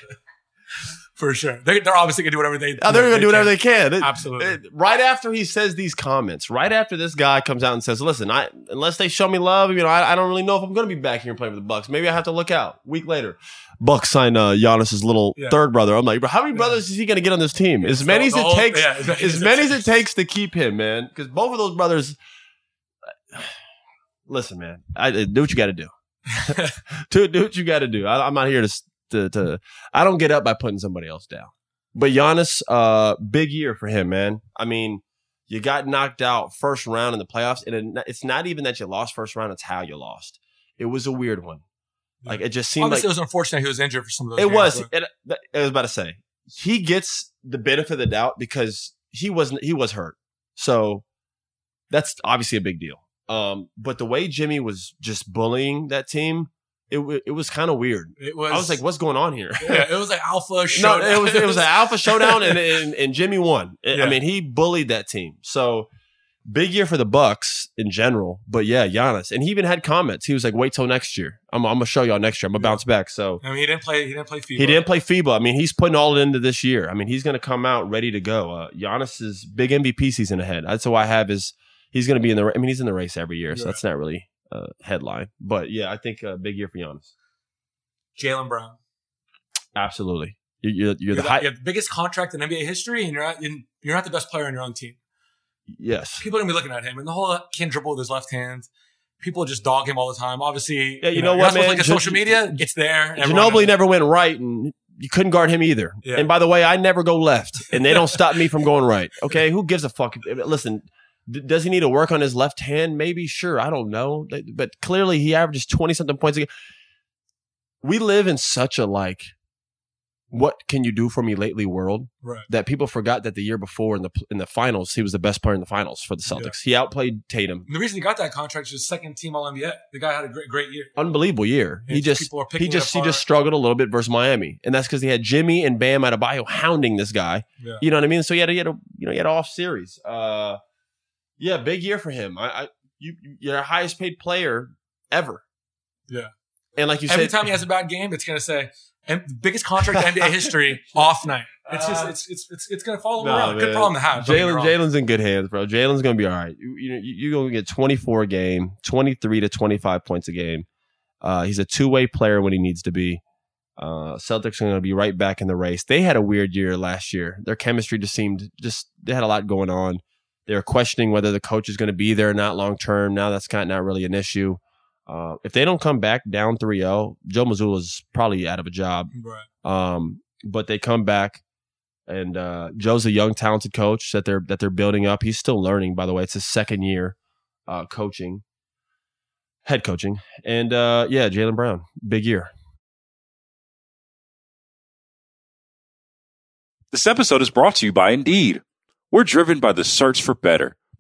for sure. They, they're obviously gonna do whatever they. Oh, they're going to do whatever they can. Absolutely. right after he says these comments, right after this guy comes out and says, "Listen, I unless they show me love, you know, I, I don't really know if I'm going to be back here playing for the Bucks. Maybe I have to look out." Week later, Bucks sign uh, Giannis's little Yeah. third brother. I'm like, bro, how many brothers is he going to get on this team? As many as it whole- takes, yeah, as many as it many as it takes. to keep him, man. Because both of those brothers. Listen, man, I, do what you got to do. do, do what you got to do. I, I'm not here to, to to. I don't get up by putting somebody else down. But Giannis, uh, big year for him, man. I mean, you got knocked out first round in the playoffs, and it- it's not even that you lost first round; it's how you lost. It was a weird one. Like it just seemed Obviously, like it was unfortunate he was injured for some of those. it games, was. but- It, I was about to say he gets the benefit of the doubt because he wasn't. He was hurt, so that's obviously a big deal. Um, but the way Jimmy was just bullying that team, it it was kind of weird. It was. I was like, "What's going on here?" yeah, it was like alpha. no, showdown. it was it was an alpha showdown, and, and and Jimmy won. I- Yeah. I mean, he bullied that team. So big year for the Bucks in general. But yeah, Giannis, and he even had comments. He was like, "Wait till next year. I'm, I'm gonna show y'all next year. I'm gonna Yeah. bounce back." So I mean, he didn't play. He didn't play FIBA. he didn't play FIBA. I mean, he's putting all it into this year. I mean, he's going to come out ready to go. Uh, Giannis's big MVP season ahead. That's who I have is he's going to be in the. I mean, he's in the race every year, so that's not really a headline. But yeah, I think a big year for Giannis. Jaylen Brown. Absolutely, you- you're, you're, You're the the, high. you the biggest contract in NBA history, and you're not. You're not the best player on your own team. Yes, People are gonna be looking at him, and the whole can't dribble with his left hand. People just dog him all the time. Obviously, Yeah, you know you're what, not supposed to man? At Gi- social media. It's there. Knows Ginobili never went right, and you couldn't guard him either. Yeah. And by the way, I never go left, and they don't stop me from going right. Okay, who gives a fuck? Listen, d- does he need to work on his left hand? Maybe, sure. I don't know, but clearly he averages twenty something points a game. We live in such a like, what can you do for me lately world Right. that people forgot that the year before in the in the finals he was the best player in the finals for the Celtics. He outplayed Tatum. And the reason he got that contract is just second team All NBA. The guy had a great, great year. Unbelievable year. And He just people are he just he just struggled a little bit versus Miami, and that's because he had Jimmy and Bam Adebayo hounding this guy. Yeah. You know what I mean? So he had a, he had a you know he had an off series. Uh, yeah, big year for him. I, I you you're the highest paid player ever. Yeah. and like you Every said, time he has a bad game, it's gonna say and the biggest contract in NBA history off night. It's just it's it's it's, it's gonna follow him Nah, around. Good problem to have. don't get me Jaylen. Jaylen's in good hands, bro. Jalen's gonna be all right. You you you gonna get 24 a game, 23 to 25 points a game. Uh, he's a two way player when he needs to be. Uh, Celtics are gonna be right back in the race. They had a weird year last year. Their chemistry just seemed just they had a lot going on. They were questioning whether the coach is going to be there or not long term. Now that's kind of not really an issue. Uh, if they don't come back down 3-0, Joe Mazzulla is probably out of a job. Right. Um, but they come back, and uh, Joe's a young, talented coach that they're that they're building up. He's still learning, by the way. It's his second year uh, coaching, head coaching, and uh, yeah, Jaylen Brown, big year. This episode is brought to you by Indeed. We're driven by the search for better.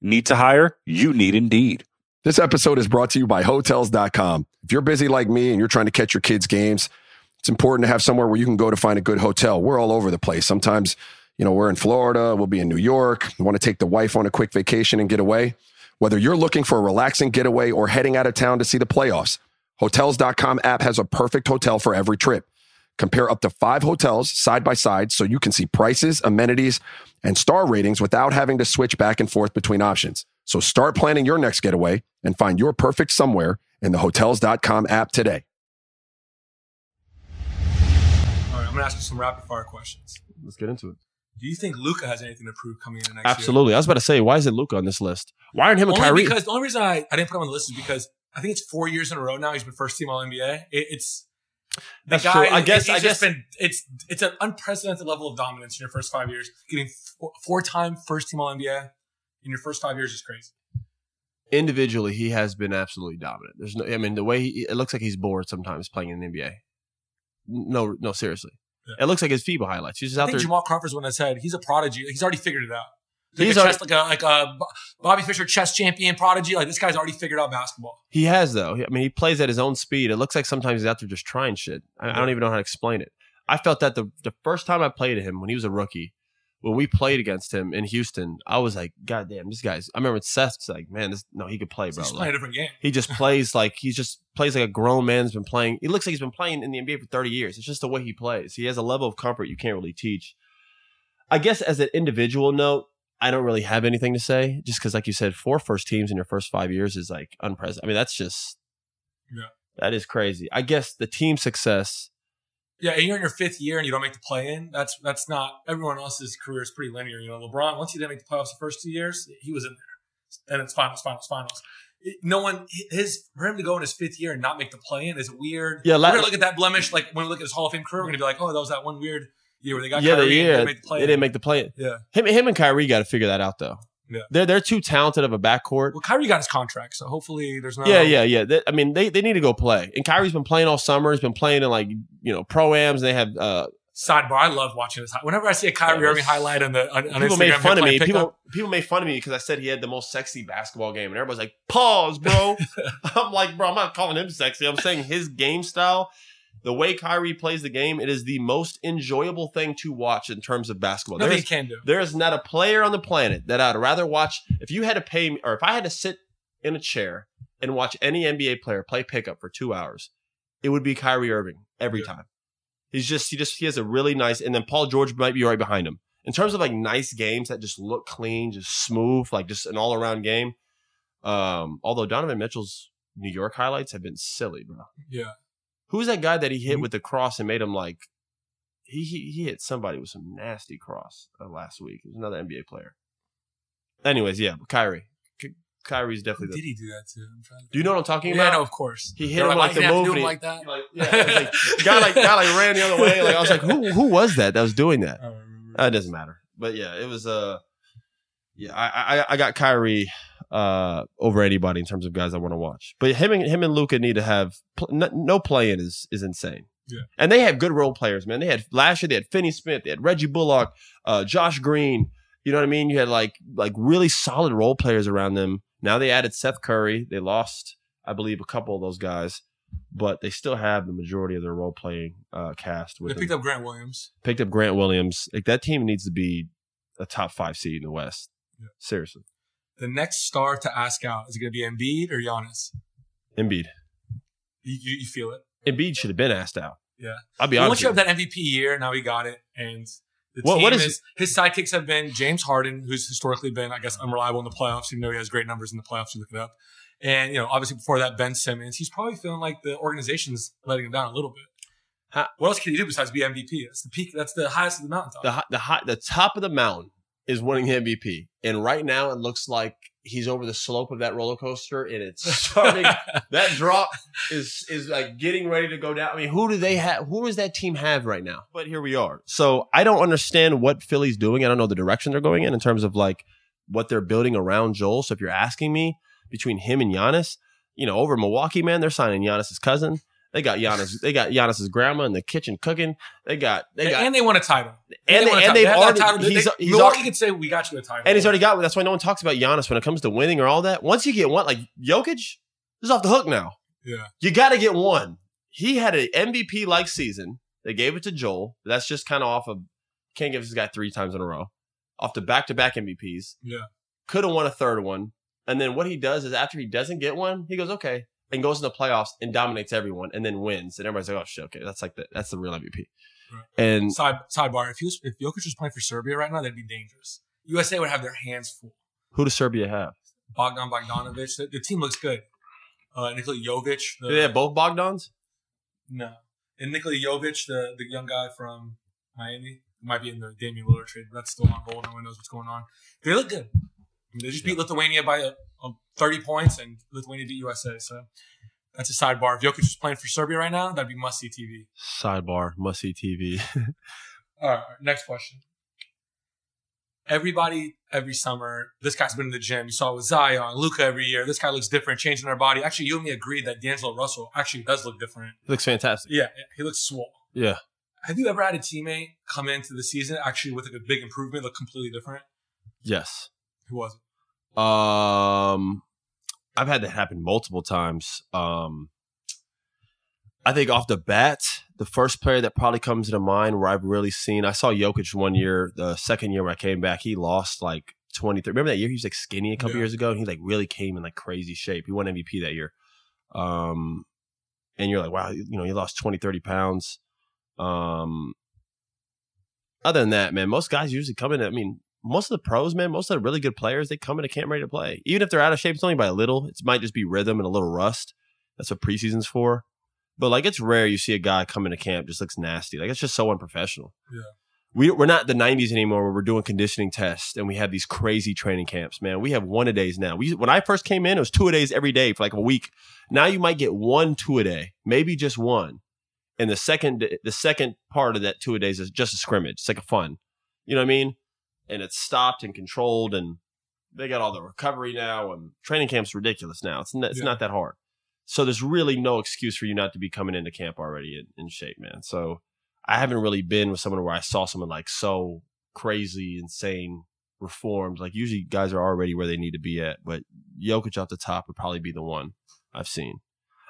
Need to hire? You need Indeed. This episode is brought to you by Hotels.com. If you're busy like me and you're trying to catch your kids' games, it's important to have somewhere where you can go to find a good hotel. We're all over the place. Sometimes, you know, we're in Florida, we'll be in New York, we want to take the wife on a quick vacation and get away. Whether you're looking for a relaxing getaway or heading out of town to see the playoffs, Hotels.com app has a perfect hotel for every trip. Compare up to five hotels side by side so you can see prices, amenities, and star ratings without having to switch back and forth between options. So start planning your next getaway and find your perfect somewhere in the Hotels.com app today. All right, I'm gonna ask you some rapid fire questions. Let's get into it. Do you think Luka has anything to prove coming in the next year? Absolutely. I was about to say, why is it Luka on this list? Why aren't him and Only Kyrie? because the only reason I, I didn't put him on the list is because I think it's four years in a row now he's been first team All NBA. It, it's the That's guy. true. I guess- he's I just guess- been it's it's an unprecedented level of dominance in your first five years. Getting four time first team All NBA in your first five years is crazy. Individually, he has been absolutely dominant. There's no, I mean, the way he, it looks like he's bored sometimes playing in the NBA. No, no, seriously. It looks like his FIBA highlights. He's just I out think there. Jamal Crawford's one that said he's a prodigy. He's already figured it out. He's like, a already- chess, like a like a Bobby Fischer chess champion prodigy. Like this guy's already figured out basketball. He has though. I mean, he plays at his own speed. It looks like sometimes he's out there just trying shit. I, I don't even know how to explain it. I felt that the the first time I played him when he was a rookie, when we played against him in Houston, I was like, God damn, this guy's. I remember Seth's like, man, this no, he could play, bro. He's Like, playing a different game. he just plays like he just plays like a grown man's been playing. He looks like he's been playing in the NBA for 30 years. It's just the way he plays. He has a level of comfort you can't really teach. I guess as an individual note, I don't really have anything to say just because, like you said, four first teams in your first five years is like unprecedented. I mean, that's just, Yeah. that is crazy. I guess the team success, Yeah, and you're in your fifth year and you don't make the play in. That's that's not everyone else's career is pretty linear. You know, LeBron once he didn't make the playoffs the first two years, he was in there. And it's finals, finals, finals. It- No one his for him to go in his fifth year and not make the play in is weird. Yeah, la- we're gonna look at that blemish like when we look at his Hall of Fame career, we're gonna be like, oh, that was that one weird year where they got yeah, Kyrie and year didn't make the play. they didn't make the play. yeah. Him, him and Kyrie got to figure that out though. Yeah. they're they're too talented of a backcourt. Well, Kyrie got his contract, so hopefully there's no. Yeah, yeah, yeah. They- I mean, they, they need to go play. And Kyrie's been playing all summer. He's been playing in like you know pro ams. They have uh, Sidebar: I love watching this. Whenever I see a Kyrie Yeah, Irving highlight on the on, on people made fun of me. People people made fun of me because I said he had the most sexy basketball game, and everybody's like, "Pause, bro." I'm like, bro, I'm not calling him sexy. I'm saying his game style, the way Kyrie plays the game, it is the most enjoyable thing to watch in terms of basketball. nothing There's, can do. there is not a player on the planet that I'd rather watch. If you had to pay me, or if I had to sit in a chair and watch any NBA player play pickup for two hours, it would be Kyrie Irving every Yeah. time. He's just he just he has a really nice, and then Paul George might be right behind him in terms of like nice games that just look clean, just smooth, like just an all around game. Um, although Donovan Mitchell's New York highlights have been silly, bro. Yeah. Who's that guy that he hit Mhm. with the cross and made him like he he, he hit somebody with some nasty cross uh, last week. It was another NBA player. Anyways, yeah, Kyrie. Ky- Kyrie's definitely. did The, he do that too? I'm trying to do you know what I'm talking Yeah, about? no, of course. He hit They're him like the "You have to move do and him he- like that. Like, yeah, like, guy like guy like ran the other way. Like I was like, who who was that that was doing that? I don't remember. Uh, it doesn't matter. But yeah, it was uh yeah, I I, I got Kyrie uh over anybody in terms of guys I want to watch. But him and him and Luka need to have pl- no, no play in is is insane. Yeah. And they have good role players, man. They had last year they had Finney Smith, they had Reggie Bullock, uh Josh Green. You know what I mean? You had like like really solid role players around them. Now they added Seth Curry. They lost, I believe, a couple of those guys, but they still have the majority of their role playing uh, cast They with them picked up Grant Williams. picked up Grant Williams. Like that team needs to be a top five seed in the West. Yeah. Seriously, The next star to ask out is it going to be Embiid or Giannis? Embiid. You, you, you feel it? Embiid should have been asked out. Yeah. I'll be Once honest. you have that MVP year, now he got it, and the What- team what is, is- his sidekicks have been James Harden, who's historically been, I guess, unreliable in the playoffs. You know, he has great numbers in the playoffs. You look it up, and you know, obviously before that, Ben Simmons. He's probably feeling like the organization's letting him down a little bit. Ha- what else can he do besides be MVP? That's the peak. That's the highest of the mountaintop. the the high, the top of the mountain is winning the MVP, and right now it looks like he's over the slope of that roller coaster, and it's starting. that drop is is like getting ready to go down. I mean, who do they have? Who does that team have right now? But here we are. So I don't understand what Philly's doing. I don't know the direction they're going in in terms of like what they're building around Joel. So if you're asking me between him and Giannis, you know, over Milwaukee, man, they're signing Giannis's cousin. They got Giannis. They got Giannis's grandma in the kitchen cooking. They got. They and, got. and they won a title. And, they and they've They already. title. He's, they- he's Milwaukee already, could say we got you a title, and he's already got. That's why no one talks about Giannis when it comes to winning or all that. Once you get one, like Jokic, is off the hook now. Yeah. You got to get one. He had an MVP like season. They gave it to Joel. That's just kind of off of. Can't give this guy three times in a row. Off the back to back MVPs. Yeah. Could have won a third one. And then what he does is after he doesn't get one, he goes, okay. And goes in the playoffs and dominates everyone and then wins. And everybody's like, oh shit, okay. That's like the that's the real MVP. Right. And Side sidebar: If he was, if Jokic was playing for Serbia right now, that'd be dangerous. USA would have their hands full. who does Serbia have? Bogdan Bogdanovic. The, the team looks good. Uh, Nikola Jovic. The, they have both Bogdans? No. And Nikola Jovic, the, the young guy from Miami, might be in the Damian Lillard trade, but that's still on hold. No one knows what's going on. They look good. They just beat Lithuania by a, a 30 points, and Lithuania beat USA. So that's a sidebar. If Jokic was playing for Serbia right now, that'd be must see TV. Sidebar, must see TV. All right, next question. Everybody, every summer, this guy's been in the gym. You saw it with Zion, Luka every year. This guy looks different, changing their body. Actually, you and me agreed that D'Angelo Russell actually does look different. He looks fantastic. Yeah, yeah, he looks swole. Yeah. Have you ever had a teammate come into the season actually with like a big improvement, look completely different? Yes. Who was it? Um, I've had that happen multiple times. Um, I think off the bat, the first player that probably comes to mind where I've really seen, I saw Jokic one year, the second year when I came back, he lost like 23. Remember that year? He was like skinny a couple Yeah. years ago and he like really came in like crazy shape. He won MVP that year. Um, and you're like, wow, you know, he lost 20, 30 pounds. Um, other than that, man, most guys usually come in. I mean, most of the pros, man, most of the really good players, they come into camp ready to play. Even if they're out of shape, it's only by a little. It might just be rhythm and a little rust. That's what preseason's for. But like, it's rare you see a guy come into camp just looks nasty. Like, it's just so unprofessional. Yeah. We, we're not the 90s anymore where we're doing conditioning tests and we have these crazy training camps, man. We have one a days now. We when I first came in, it was two a days every day for like a week. Now you might get one two a day, maybe just one. And the second the second part of that two a days is just a scrimmage. It's like a fun. You know what I mean? And it's stopped and controlled and they got all the recovery now and training camp's ridiculous now. It's not, it's Yeah. not that hard. So there's really no excuse for you not to be coming into camp already in, in shape, man. So I haven't really been with someone where I saw someone like so crazy, insane, reformed. Like usually guys are already where they need to be at, but Jokic off the top would probably be the one I've seen.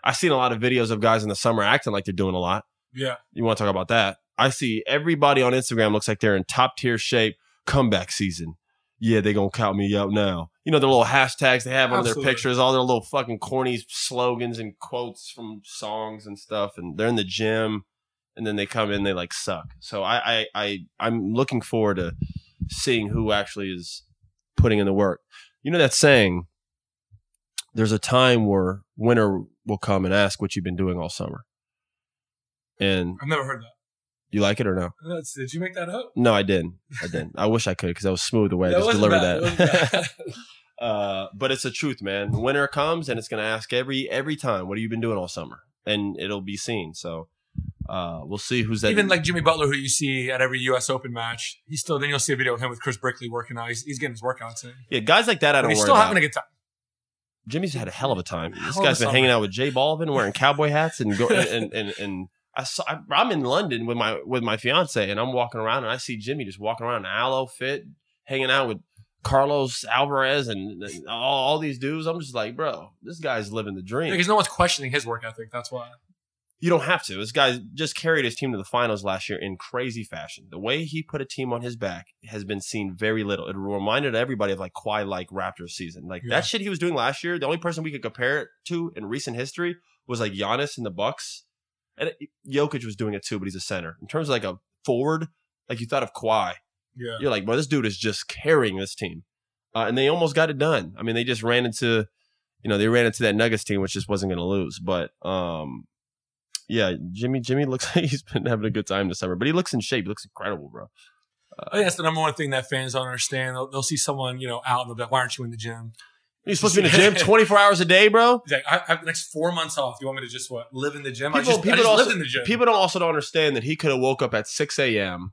I've seen a lot of videos of guys in the summer acting like they're doing a lot. Yeah. You want to talk about that? I see everybody on Instagram looks like they're in top tier shape. Comeback season. Yeah, they gonna count me out now. You know the little hashtags they have on their pictures, all their little fucking corny slogans and quotes from songs and stuff, and they're in the gym, and then they come in, they like suck. So I, I, I I'm looking forward to seeing who actually is putting in the work. You know that saying, there's a time where winter will come and ask what you've been doing all summer. And I've never heard that. You like it or no? That's, did you make that up? No, I didn't. I didn't. I wish I could because I was smooth the way I just delivered bad. That. uh, but it's the truth, man. Winter comes and it's gonna ask every every time, what have you been doing all summer? And it'll be seen. So uh, we'll see who's that. Even like Jimmy Butler, who you see at every U.S. Open match, he's still. Then you'll see a video of him with Chris Brickley working out. He's, he's getting his workouts in. yeah, guys like that, I But don't he's worry still about. having a good time. Jimmy's had a hell of a time. This Hell guy's been summer. hanging out with J Balvin, wearing cowboy hats, and go and and, and, and I saw. I'm in London with my with my fiance, and I'm walking around, and I see Jimmy just walking around in Aloe fit, hanging out with Carlos Alcaraz and and all, all these dudes. I'm just like, bro, this guy's living the dream. Because no one's questioning his work ethic. That's why. You don't have to. This guy just carried his team to the finals last year in crazy fashion. The way he put a team on his back has been seen very little. It reminded everybody of like Kawhi like Raptors season. Like Yeah. that shit he was doing last year. The only person we could compare it to in recent history was like Giannis in the Bucks. And it, Jokic was doing it too, but he's a center. In terms of like a forward, like you thought of Kawhi, Yeah. you're like, bro, this dude is just carrying this team. Uh, and they almost got it done. I mean, they just ran into, you know, they ran into that Nuggets team, which just wasn't going to lose. But, um, yeah, Jimmy, Jimmy looks like he's been having a good time this summer, but he looks in shape. He looks incredible, bro. I think that's the number one thing that fans don't understand. They'll, they'll see someone, you know, out and they'll be like, why aren't you in the gym? You're supposed to be in the gym 24 hours a day, bro. He's like, I, I have the next four months off. You want me to just what? Live in the gym? I People, I just also, lived in the gym. people don't also don't understand that he could have woke up at 6 a.m.,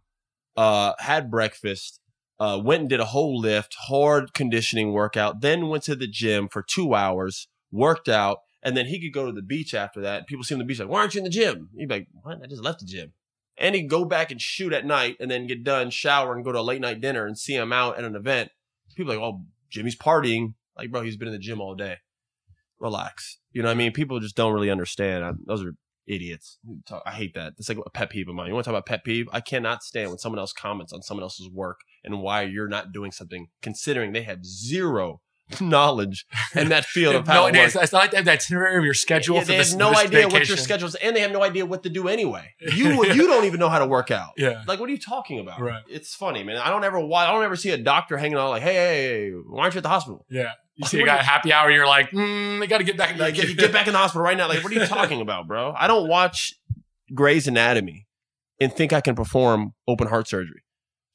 uh, had breakfast, uh, went and did a whole lift, hard conditioning workout, then went to the gym for two hours, worked out, and then he could go to the beach after that. People see him on the beach like, why aren't you in the gym? He'd be like, what? I just left the gym. And he could go back and shoot at night and then get done, shower, and go to a late night dinner and see him out at an event. People are like, oh, Jimmy's partying. Like, bro, he's been in the gym all day. Relax. You know what I mean? People just don't really understand. I, those are idiots. I hate that. It's like a pet peeve of mine. You want to talk about pet peeve? I cannot stand when someone else comments on someone else's work and why you're not doing something, considering they have zero knowledge in that field of how no it. It's, not like they have the itinerary of your schedule Yeah, for they this. have no idea what your vacation. schedule is, and they have no idea what to do anyway. You you don't even know how to work out. Yeah. Like, what are you talking about? Right. It's funny, man. I don't ever I don't ever see a doctor hanging out like, hey, hey, hey, why aren't you at the hospital? Yeah. You see a guy happy hour, you're like, mm, they got to get back in Like, get, get back in the hospital right now. Like, what are you talking about, bro? I don't watch Grey's Anatomy and think I can perform open heart surgery.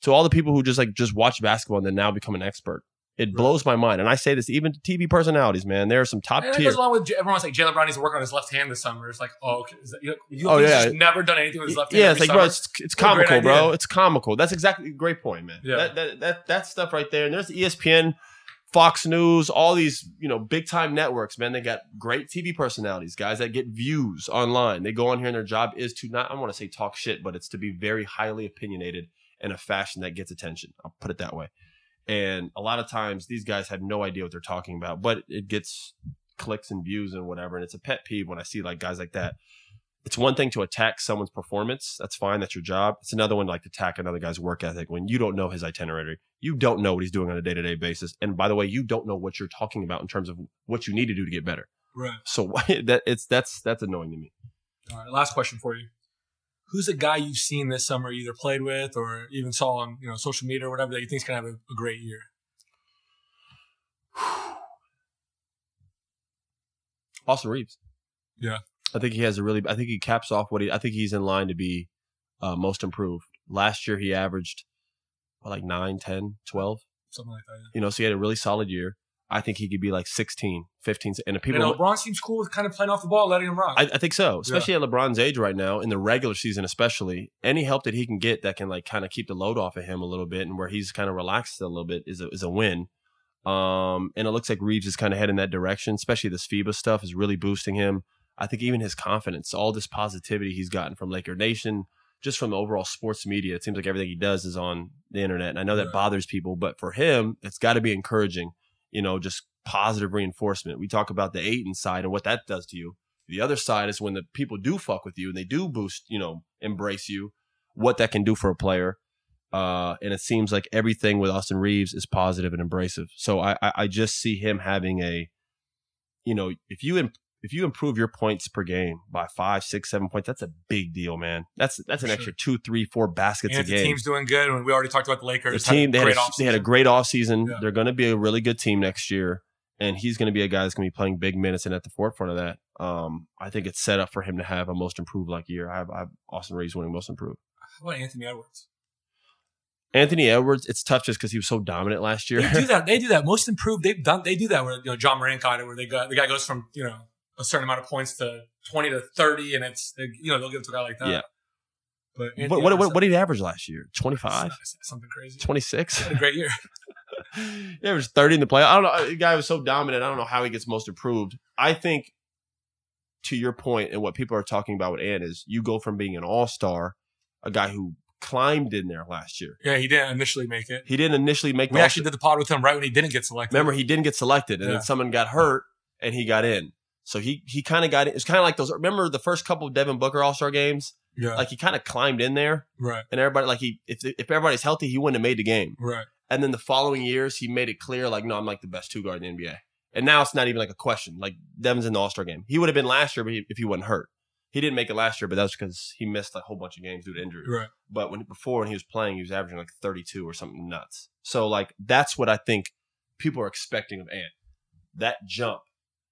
So all the people who just like just watch basketball and then now become an expert, it blows my mind. And I say this even to TV personalities, man. There are some top And tier. goes along with everyone's like Jaylen Brown needs to work on his left hand this summer. It's like, oh, okay. That, you, you Oh, yeah. never done anything with his left hand. Yeah, it's like, bro, it's, it's What a great comical, bro. It's comical. That's exactly a great point, man. Yeah. That, that, that, that stuff right there. And there's ESPN Fox News, all these, you know, big time networks, man, they got great TV personalities, guys that get views online. They go on here and their job is to not, I want to say talk shit, but it's to be very highly opinionated in a fashion that gets attention. I'll put it that way. And a lot of times these guys have no idea what they're talking about, but it gets clicks and views and whatever. And it's a pet peeve when I see like guys like that. It's one thing to attack someone's performance. That's fine. That's your job. It's another one like to attack another guy's work ethic when you don't know his itinerary. You don't know what he's doing on a day to day basis. And by the way, you don't know what you're talking about in terms of what you need to do to get better. Right. So that it's that's that's annoying to me. All right. Last question for you. Who's a guy you've seen this summer, either played with or even saw on you know social media or whatever that you think's gonna have a, a great year? Austin Reaves. Yeah. I think he has a really. I think he caps off what he. I think he's in line to be uh, most improved. Last year he averaged what, like 9, 10, 12. Something like that. Yeah. You know, so he had a really solid year. I think he could be like 16, 15. And if people, And LeBron seems cool with kind of playing off the ball, letting him rock. I, I think so, especially at LeBron's age right now, in the regular season, especially. Any help that he can get that can like kind of keep the load off of him a little bit, and where he's kind of relaxed a little bit, is a, is a win. Um, and it looks like Reaves is kind of heading that direction, especially this FIBA stuff is really boosting him. I think even his confidence, all this positivity he's gotten from Laker Nation, just from the overall sports media, it seems like everything he does is on the internet. And I know that bothers people, but for him, it's got to be encouraging, you know, just positive reinforcement. We talk about the eight inside and what that does to you. The other side is when the people do fuck with you and they do boost, you know, embrace you, what that can do for a player. Uh, and it seems like everything with Austin Reaves is positive and embracive. So I, I, I just see him having a, you know, if you if you improve your points per game by five, six, seven points, that's a big deal, man. That's that's an For extra two, three, four baskets and a game. the team's doing good, and we already talked about the Lakers. The team they had, a, great they had a offseason. great offseason. Yeah. They're going to be a really good team next year, and he's going to be a guy that's going to be playing big minutes and at the forefront of that. Um, I think it's set up for him to have a most improved like year. I have, I have Austin Reaves winning most improved. How about Anthony Edwards? Anthony Edwards, it's tough just because he was so dominant last year. They do that. They do that. Most improved. They've done. They do that where you know Ja Morant got it, where they got the guy goes from you know a certain amount of points to twenty to thirty, and it's you know they'll give it to a guy like that. Yeah. But Anthony what, what, what, what did he average last year? 25? something crazy. 26? A great year. he averaged 30 in the play. I don't know. The guy was so dominant. I don't know how he gets most improved. I think, to your point, and what people are talking about with Ant is you go from being an all star, a guy who climbed in there last year. Yeah, he didn't initially make it. He didn't initially make We the actually did the pod with him right when he didn't get selected. Remember, he didn't get selected, and Yeah. then someone got hurt, and he got in. So he he kind of got in. It's kind of like those. Remember the first couple of Devin Booker All Star games? Yeah. Like he kind of climbed in there, right. and everybody like he if if everybody's healthy, he wouldn't have made the game. Right. And then the following years, he made it clear, like, no, I'm like the best two guard in the NBA. And now it's not even like a question. Like Devin's in the All Star game. He would have been last year, but he, if he wasn't hurt, he didn't make it last year. But that's because he missed a whole bunch of games due to injury. Right. But when before when he was playing, he was averaging like 32 or something nuts. So like that's what I think people are expecting of Ant. That jump,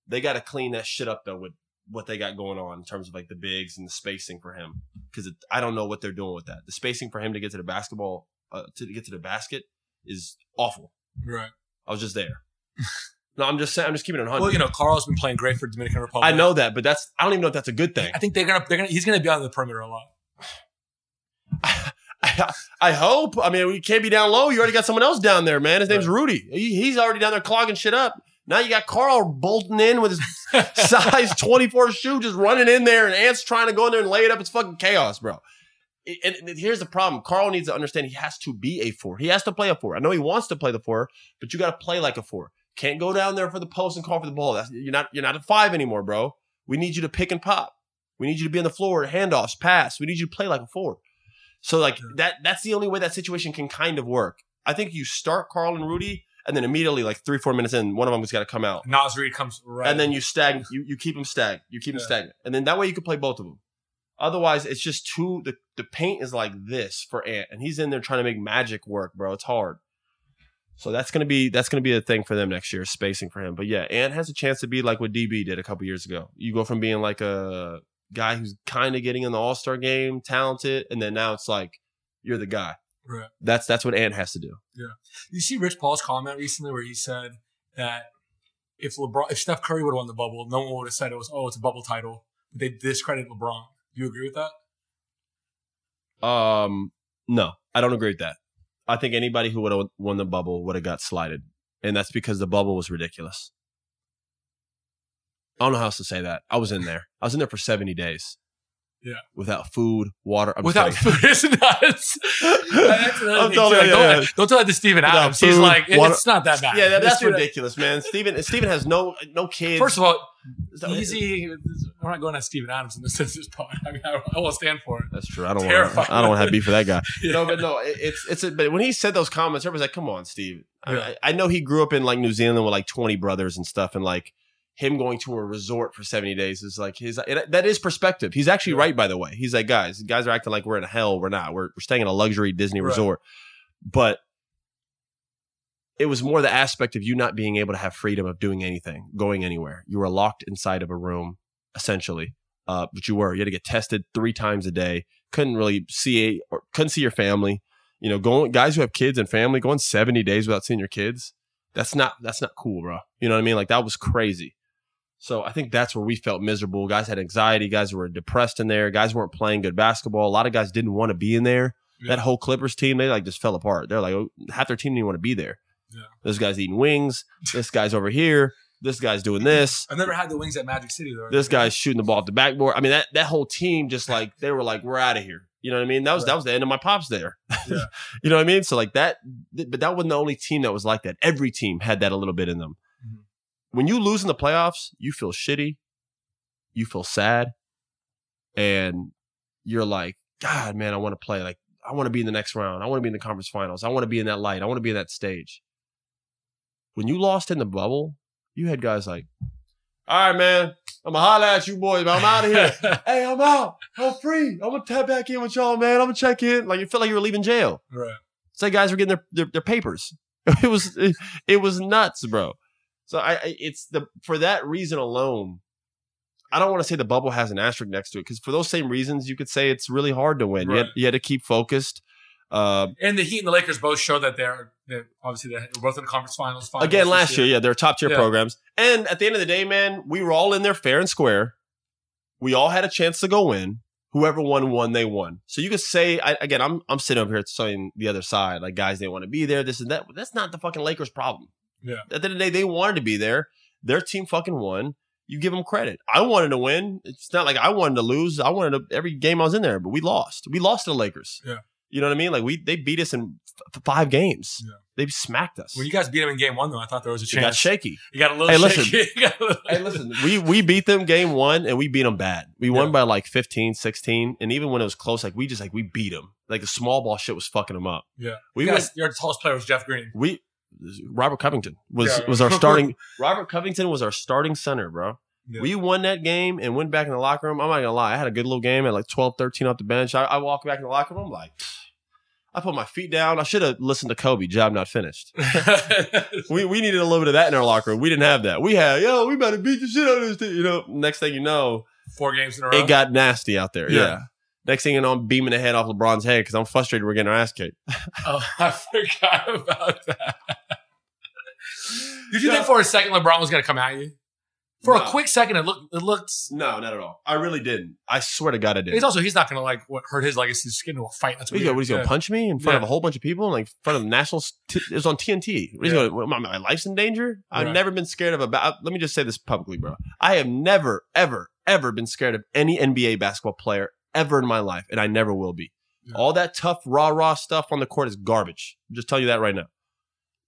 they got to clean that shit up though with what they got going on in terms of like the bigs and the spacing for him because I don't know what they're doing with that. The spacing for him to get to the basketball uh, to get to the basket is awful. Right. I was just there. no, I'm just saying. I'm just keeping it 100. Well, you know, Karl's been playing great for Dominican Republic. I know that, but that's I don't even know if that's a good thing. I think they're gonna. They're gonna. He's gonna be on the perimeter a lot. I, I hope. I mean, we can't be down low. You already got someone else down there, man. His name's Rudy. He, he's already down there clogging shit up. Now you got Karl bolting in with his size 24 shoe, just running in there, and Ant's trying to go in there and lay it up. It's fucking chaos, bro. And, and here's the problem. Karl needs to understand he has to be a four. He has to play a four. I know he wants to play the four, but you got to play like a four. Can't go down there for the post and call for the ball. That's, you're not you're not a five anymore, bro. We need you to pick and pop. We need you to be on the floor, handoffs, pass. We need you to play like a four. So like that that's the only way that situation can kind of work. I think you start Karl and Rudy, and then immediately like three four minutes in, one of them has got to come out, Naz Reid comes right, and then you stag you you keep them stag you keep them Yeah. stagnant, and then that way you can play both of them. Otherwise, it's just too the the paint is like this for Ant, and he's in there trying to make magic work, bro. It's hard. So that's gonna be that's gonna be a thing for them next year, spacing for him. But yeah, Ant has a chance to be like what DB did a couple years ago. You go from being like a guy who's kind of getting in the All Star game, talented, and then now it's like you're the guy. Right. That's that's what Ant has to do. Yeah. You see Rich Paul's comment recently where he said that if LeBron, if Steph Curry would have won the bubble, no one would have said it was, oh, it's a bubble title. But they discredit LeBron. Do you agree with that? Um, no, I don't agree with that. I think anybody who would have won the bubble would have got slided. and that's because the bubble was ridiculous. I don't know how else to say that. I was in there. I was in there for 70 days. Yeah. Without food, water. I'm Without food, it's nuts. That's I'm too. Like, you, don't, yeah, yeah. don't tell that to Steven Without Adams. He's like, water- it's not that bad. Yeah, that, that's ridiculous, man. Stephen Steven has no no kids. First of all, easy. We're not going at Steven Adams in this, this part. I mean, I, I will stand for it. That's true. I don't want. I don't want to have beef with that guy. Yeah. No, but no, it, it's it's. A, but when he said those comments, everybody's like, "Come on, Steve." I, Yeah. I, I know he grew up in like New Zealand with like twenty brothers and stuff, and like him going to a resort for seventy days is like his. It, that is perspective. He's actually right, by the way. He's like, guys, guys are acting like we're in hell. We're not. We're we're staying in a luxury Disney Right. resort, but. It was more the aspect of you not being able to have freedom of doing anything, going anywhere. You were locked inside of a room, essentially. Uh, but you were. You had to get tested three times a day. Couldn't really see or couldn't see your family. You know, going guys who have kids and family going seventy days without seeing your kids. That's not that's not cool, bro. You know what I mean? Like that was crazy. So I think that's where we felt miserable. Guys had anxiety. Guys were depressed in there. Guys weren't playing good basketball. A lot of guys didn't want to be in there. Yeah. That whole Clippers team, they like just fell apart. They're like oh, half their team didn't want to be there. Yeah. This guy's eating wings. This guy's over here. This guy's doing this I've never had the wings at Magic City though. this guy's shooting the ball at the backboard. I mean, that that whole team just like they were like, we're out of here. You know what I mean? That was that was the end of my pops there. Yeah. you know what I mean? So like that, th- but that wasn't the only team that was like that. Every team had that a little bit in them. When you lose in the playoffs, you feel shitty, you feel sad, and you're like, God, man, I want to play. Like, I want to be in the next round. I want to be in the conference finals. I want to be in that light. I want to be in that stage. When you lost in the bubble, you had guys like, all right, man, I'm gonna holler at you boys, but I'm out of here. hey, I'm out. I'm free. I'm gonna tap back in with y'all, man. I'm gonna check in. Like you felt like you were leaving jail. right. It's like guys were getting their their, their papers. It was it, it was nuts, bro. So I, I it's the for that reason alone. I don't want to say the bubble has an asterisk next to it because for those same reasons, you could say it's really hard to win. You, had, you had to keep focused. Uh, And the Heat and the Lakers both show that they're, they're obviously they're both in the conference finals. finals again last year, yeah, they're top tier Yeah. programs. And at the end of the day, man, we were all in there fair and square. We all had a chance to go win. Whoever won, won. They won. So you could say I, again, I'm I'm sitting over here saying the other side, like guys, they want to be there, this and that. That's not the fucking Lakers' problem. Yeah. At the end of the day, they wanted to be there. Their team fucking won. You give them credit. I wanted to win. It's not like I wanted to lose. I wanted to, every game I was in there, but we lost. We lost to the Lakers. Yeah. You know what I mean? Like we they beat us in f- five games. Yeah. They smacked us. When you guys beat them in game one, though, I thought there was a chance. It got shaky. You got a little Hey, listen. shaky. You got a little- Hey, listen, we we beat them game one and we beat them bad. We won by like 15, 16. And even when it was close, like we just like we beat them. Like the small ball shit was fucking them up. Yeah. We You went, guys, your tallest player was Jeff Green. we Robert Covington was Yeah. was our starting Robert Covington was our starting center, bro. Yeah. We won that game and went back in the locker room. I'm not gonna lie, I had a good little game at like 12, 13 off the bench. I, I walked back in the locker room, I'm like I put my feet down. I should have listened to Kobe. Job not finished. We we needed a little bit of that in our locker room. We didn't have that. We had, yo, we better beat the shit out of this thing. You know, next thing you know, Four games in a row. it got nasty out there. Yeah. Yeah. Next thing you know, I'm beaming the head off LeBron's head because I'm frustrated we're getting our ass kicked. Oh, I forgot about that. Did you Yeah. think for a second LeBron was going to come at you? For No. a quick second, it looked. It looked. No, not at all. I really didn't. I swear to God, I didn't. He's also he's not going to like what hurt his legacy. Just get into a fight. That's What what he's gonna, what, he's gonna yeah. punch me in front of a whole bunch of people, like in front of the national. T- it was on TNT. He's Yeah. gonna, my, my life's in danger. I've Right. never been scared of a. Ba- let me just say this publicly, bro. I have never, ever, ever been scared of any NBA basketball player ever in my life, and I never will be. Yeah. All that tough rah rah stuff on the court is garbage. I'm just tell you that right now.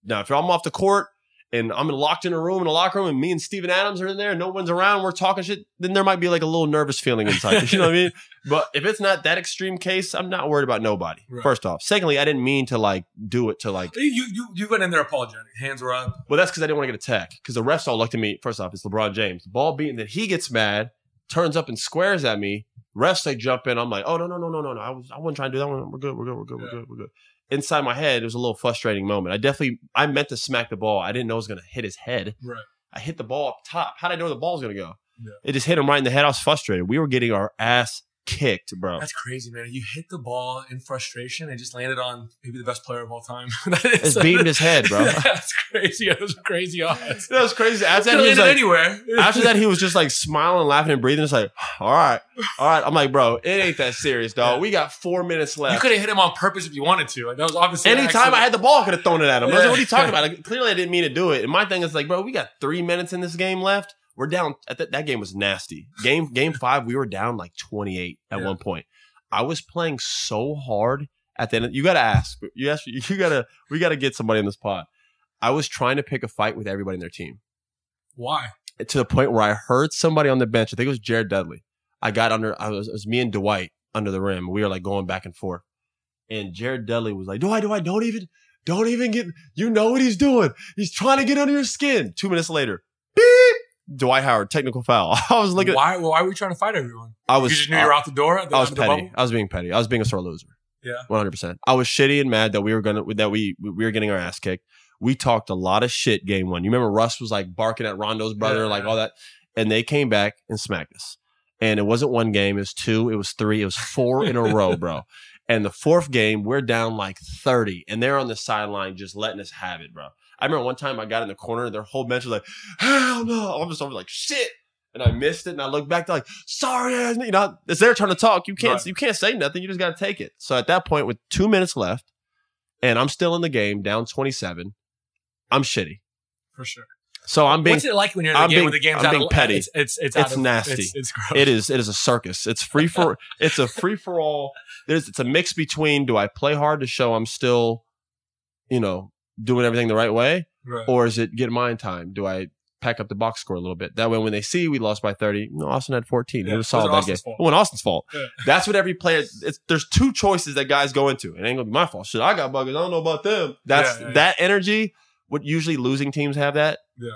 Now, if I'm off the court and I'm locked in a room in a locker room and me and Steven Adams are in there and no one's around, we're talking shit, then there might be like a little nervous feeling inside. you know what I mean? But if it's not that extreme case, I'm not worried about nobody. Right. First off. Secondly, I didn't mean to like do it to like You you you went in there apologetic. Hands were up. well, that's because I didn't want to get attacked. Because the refs all looked at me. First off, it's LeBron James. The ball beaten, then he gets mad, turns up and squares at me. Refs they jump in. I'm like, oh no no no no no no. I was I wasn't trying to do that one. We're good. We're good. We're good. We're good. We're good. Inside my head, it was a little frustrating moment. I definitely I meant to smack the ball. I didn't know it was gonna hit his head. Right. I hit the ball up top. How did I know the ball was gonna go? Yeah. It just hit him right in the head. I was frustrated. We were getting our ass kicked, bro. That's crazy, man. You hit the ball in frustration and just landed on maybe the best player of all time. that is, It's beating his head, bro. That's crazy. Those are crazy odds. That was crazy. After that, he was like, anywhere. after that, he was just like smiling, laughing, and breathing. It's like, all right, all right. I'm like, bro, it ain't that serious, dog. We got four minutes left. you could have hit him on purpose if you wanted to. Like that was obviously an Anytime I had the ball, I could have thrown it at him. I was like, what are you talking about? Like, clearly, I didn't mean to do it. And my thing is like, bro, we got three minutes in this game left. We're down. At that that game was nasty. Game game five, we were down like 28 at Yeah. one point. I was playing so hard at the end. You got to ask. You ask. You got to. We got to get somebody in this pod. I was trying to pick a fight with everybody in their team Why? to the point where I heard somebody on the bench. I think it was Jared Dudley. I got under. I was. It was me and Dwight under the rim. We were like going back and forth, and Jared Dudley was like, "Dwight, Dwight, don't even, don't even get. You know what he's doing. He's trying to get under your skin." Two minutes later, beep. Dwight Howard, technical foul. I was looking. why? Why were you trying to fight everyone? I You was. just knew you were out the door. The, I was out of the petty. bubble? I was being petty. I was being a sore loser. Yeah. One hundred percent. I was shitty and mad that we were gonna that we we were getting our ass kicked. We talked a lot of shit game one. You remember Russ was like barking at Rondo's brother, Yeah. like all that, and they came back and smacked us. And it wasn't one game; it was two, it was three, it was four in a row, bro. And the fourth game, we're down like thirty, and they're on the sideline just letting us have it, bro. I remember one time I got in the corner, and their whole bench was like, "Hell no!" I'm just over like shit. And I missed it, and I looked back, they're like, "Sorry, ass," you know, it's their turn to talk. You can't, Right. you can't say nothing. You just got to take it. So at that point, with two minutes left, and I'm still in the game, down 27, I'm shitty. for sure. So I'm being, What's it like when you're in the I'm game being- when the game's I'm out being of petty. It's it's it's, It's of, nasty. It's, it's gross. it is, it is a circus. It's free for, it's a free for all. There's, it's a mix between do I play hard to show I'm still, you know, doing everything the right way, Right. or is it get mine time? Do I pack up the box score a little bit? That way, when they see we lost by 30, no, Austin had 14. Yeah, It was solid that game. Austin's fault. It wasn't Austin's fault. Yeah. That's what every player. It's, there's two choices that guys go into. It ain't gonna be my fault. Shit, I got buggers. I don't know about them. That's yeah, that energy. What usually losing teams have that. Yeah.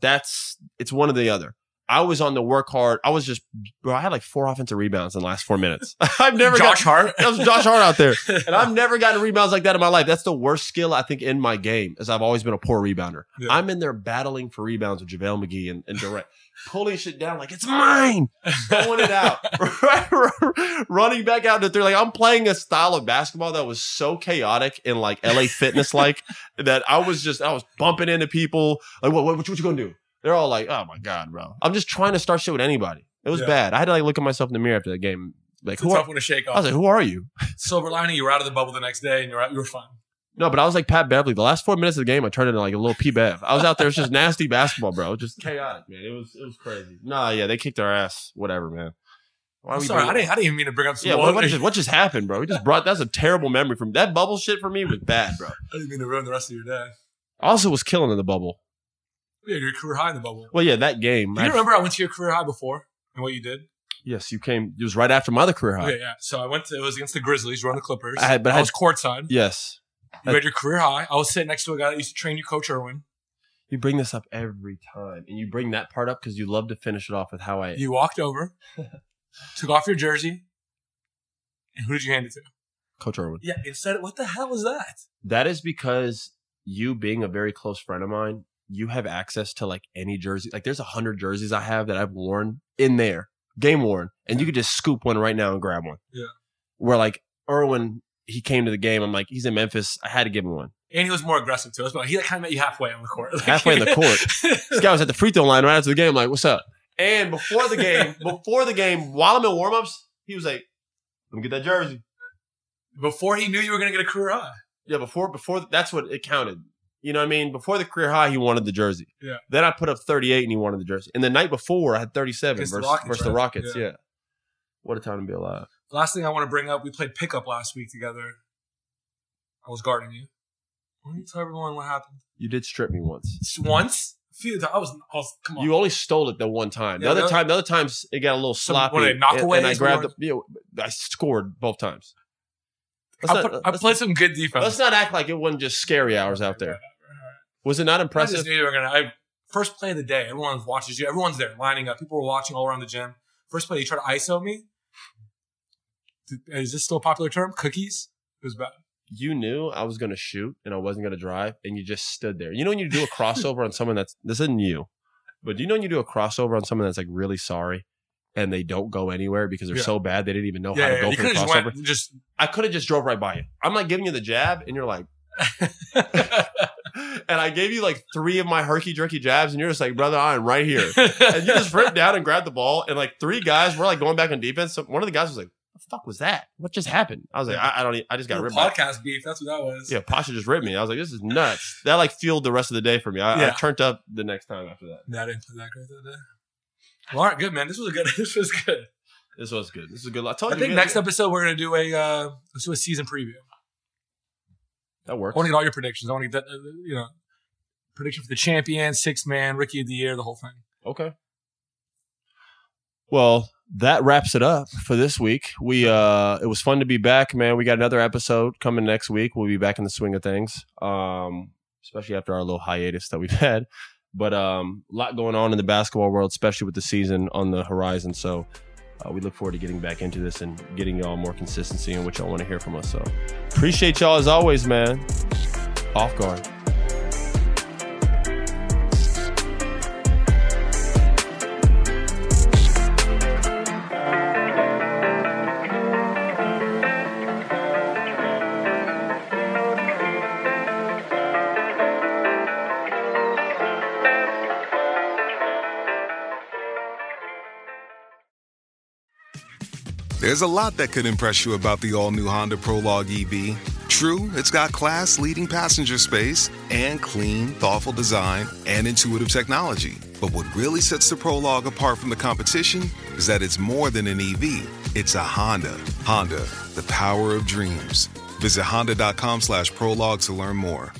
That's it's one or the other. I was on the work hard. I was just, bro. I had like four offensive rebounds in the last four minutes. I've never Josh got, Hart. that was Josh Hart out there. And I've never gotten rebounds like that in my life. That's the worst skill I think in my game, is I've always been a poor rebounder. Yeah. I'm in there battling for rebounds with JaVale McGee and, and Durant, pulling shit down like it's mine, throwing it out, running back out to three. Like I'm playing a style of basketball that was so chaotic and like LA fitness like that I was just I was bumping into people. Like what what, what you gonna do? They're all like, oh my god, bro. I'm just trying to start shit with anybody. It was Yeah. bad. I had to like look at myself in the mirror after the game. Like It's a who tough are, one to shake I was like, who are you? Silver lining, you were out of the bubble the next day and you're out, you were fine. No, but I was like Pat Beverley. The last four minutes of the game, I turned into like a little P Bev. I was out there, it's just nasty basketball, bro. Just chaotic, man. It was it was crazy. Nah, yeah, they kicked our ass. Whatever, man. Why I'm sorry, I didn't, I didn't even mean to bring up some Yeah, what, what just what just happened, bro? We just brought that's a terrible memory from that bubble shit for me was bad, bro. I didn't mean to ruin the rest of your day. Also was killing in the bubble. Yeah, your career high in the bubble. Well, yeah, that game. Do I- you remember I went to your career high before and what you did? yes, you came. It was right after my other career high. Okay, yeah. So I went to, it was against the Grizzlies, you the Clippers. I had- but I I had- was courtside. Yes, You had your career high. I was sitting next to a guy that used to train you, Coach Irwin. you bring this up every time, and you bring that part up because you love to finish it off with how I. You walked over, took off your jersey, and who did you hand it to? Coach Irwin. Yeah, instead, what the hell was that? That is because you being a very close friend of mine, you have access to like any jersey. Like there's a hundred jerseys I have that I've worn in there, game worn, and you could just scoop one right now and grab one. Yeah. Where like Irwin, he came to the game. I'm like, he's in Memphis. I had to give him one. And he was more aggressive too. But he kind of met you halfway on the court. Like- Halfway in the court. This guy was at the free throw line right after the game. I'm like, what's up? And before the game, before the game, while I'm in warmups, he was like, let me get that jersey. Before he knew you were going to get a career high. Yeah, before before that's what it counted. You know what I mean? Before the career high, he wanted the jersey. Yeah. Then I put up 38 and he wanted the jersey. And the night before, I had 37 Against the versus, Rockets, versus the? Rockets. Yeah. Yeah. What a time to be alive. Last thing I want to bring up, we played pickup last week together. I was guarding you. Why don't you tell everyone what happened? You did strip me once. Once? A few times. I was, I was come on. You only stole it the one time. The other the- time, the other times it got a little Some- sloppy. what, knock and, away and I grabbed the. You know, I scored both times. Let's I, not, put, I played some good defense. let's not act like it wasn't just scary hours out there. Was it not I impressive? just knew you were gonna. I, first play of the day. Everyone watches you. Everyone's there lining up. People were watching all around the gym. First play, you try to ISO me. Is this still a popular term? Cookies. It was bad. you knew I was going to shoot and I wasn't going to drive, and you just stood there. You know when you do a crossover on someone that's this isn't you, but do you know when you do a crossover on someone that's like really sorry, and they don't go anywhere because they're Yeah. so bad they didn't even know Yeah, how to yeah, go you for the could have just crossover. went just. I could have just drove right by you. I'm like giving you the jab, and you're like, and I gave you like three of my herky jerky jabs, and you're just like, brother, I'm right here. and you just ripped down and grabbed the ball, and like three guys were like going back on defense. So one of the guys was like, "What "The fuck was that? What just happened?" I was like, "I, I don't. I just got ripped." by-" podcast beef. That's what that was. Yeah, Pausha just ripped me. I was like, "This is nuts." That like fueled the rest of the day for me. I, I turned up the next time after that. Yeah, I didn't play that great that day. Well, all right, good man. This was a good. This was good. This was good. This is a good. I told I you think we- next episode we're gonna do a uh, let's do a season preview. That works. I want to get all your predictions. I want to get that, uh, you know, prediction for the champion, six man, rookie of the year, the whole thing. Okay. Well, that wraps it up for this week. We uh it was fun to be back, man. We got another episode coming next week. We'll be back in the swing of things. Um especially after our little hiatus that we've had. But um a lot going on in the basketball world, especially with the season on the horizon. So uh, we look forward to getting back into this and getting y'all more consistency in what y'all want to hear from us. So appreciate y'all as always, man. Off guard. There's a lot that could impress you about the all new Honda Prologue EV. True, it's got class leading passenger space and clean, thoughtful design and intuitive technology. But what really sets the Prologue apart from the competition is that it's more than an EV, it's a Honda. Honda, the power of dreams. Visit honda.com slash prologue to learn more.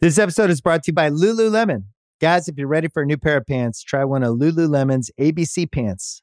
This episode is brought to you by Lululemon. Guys, if you're ready for a new pair of pants, try one of Lululemon's ABC pants.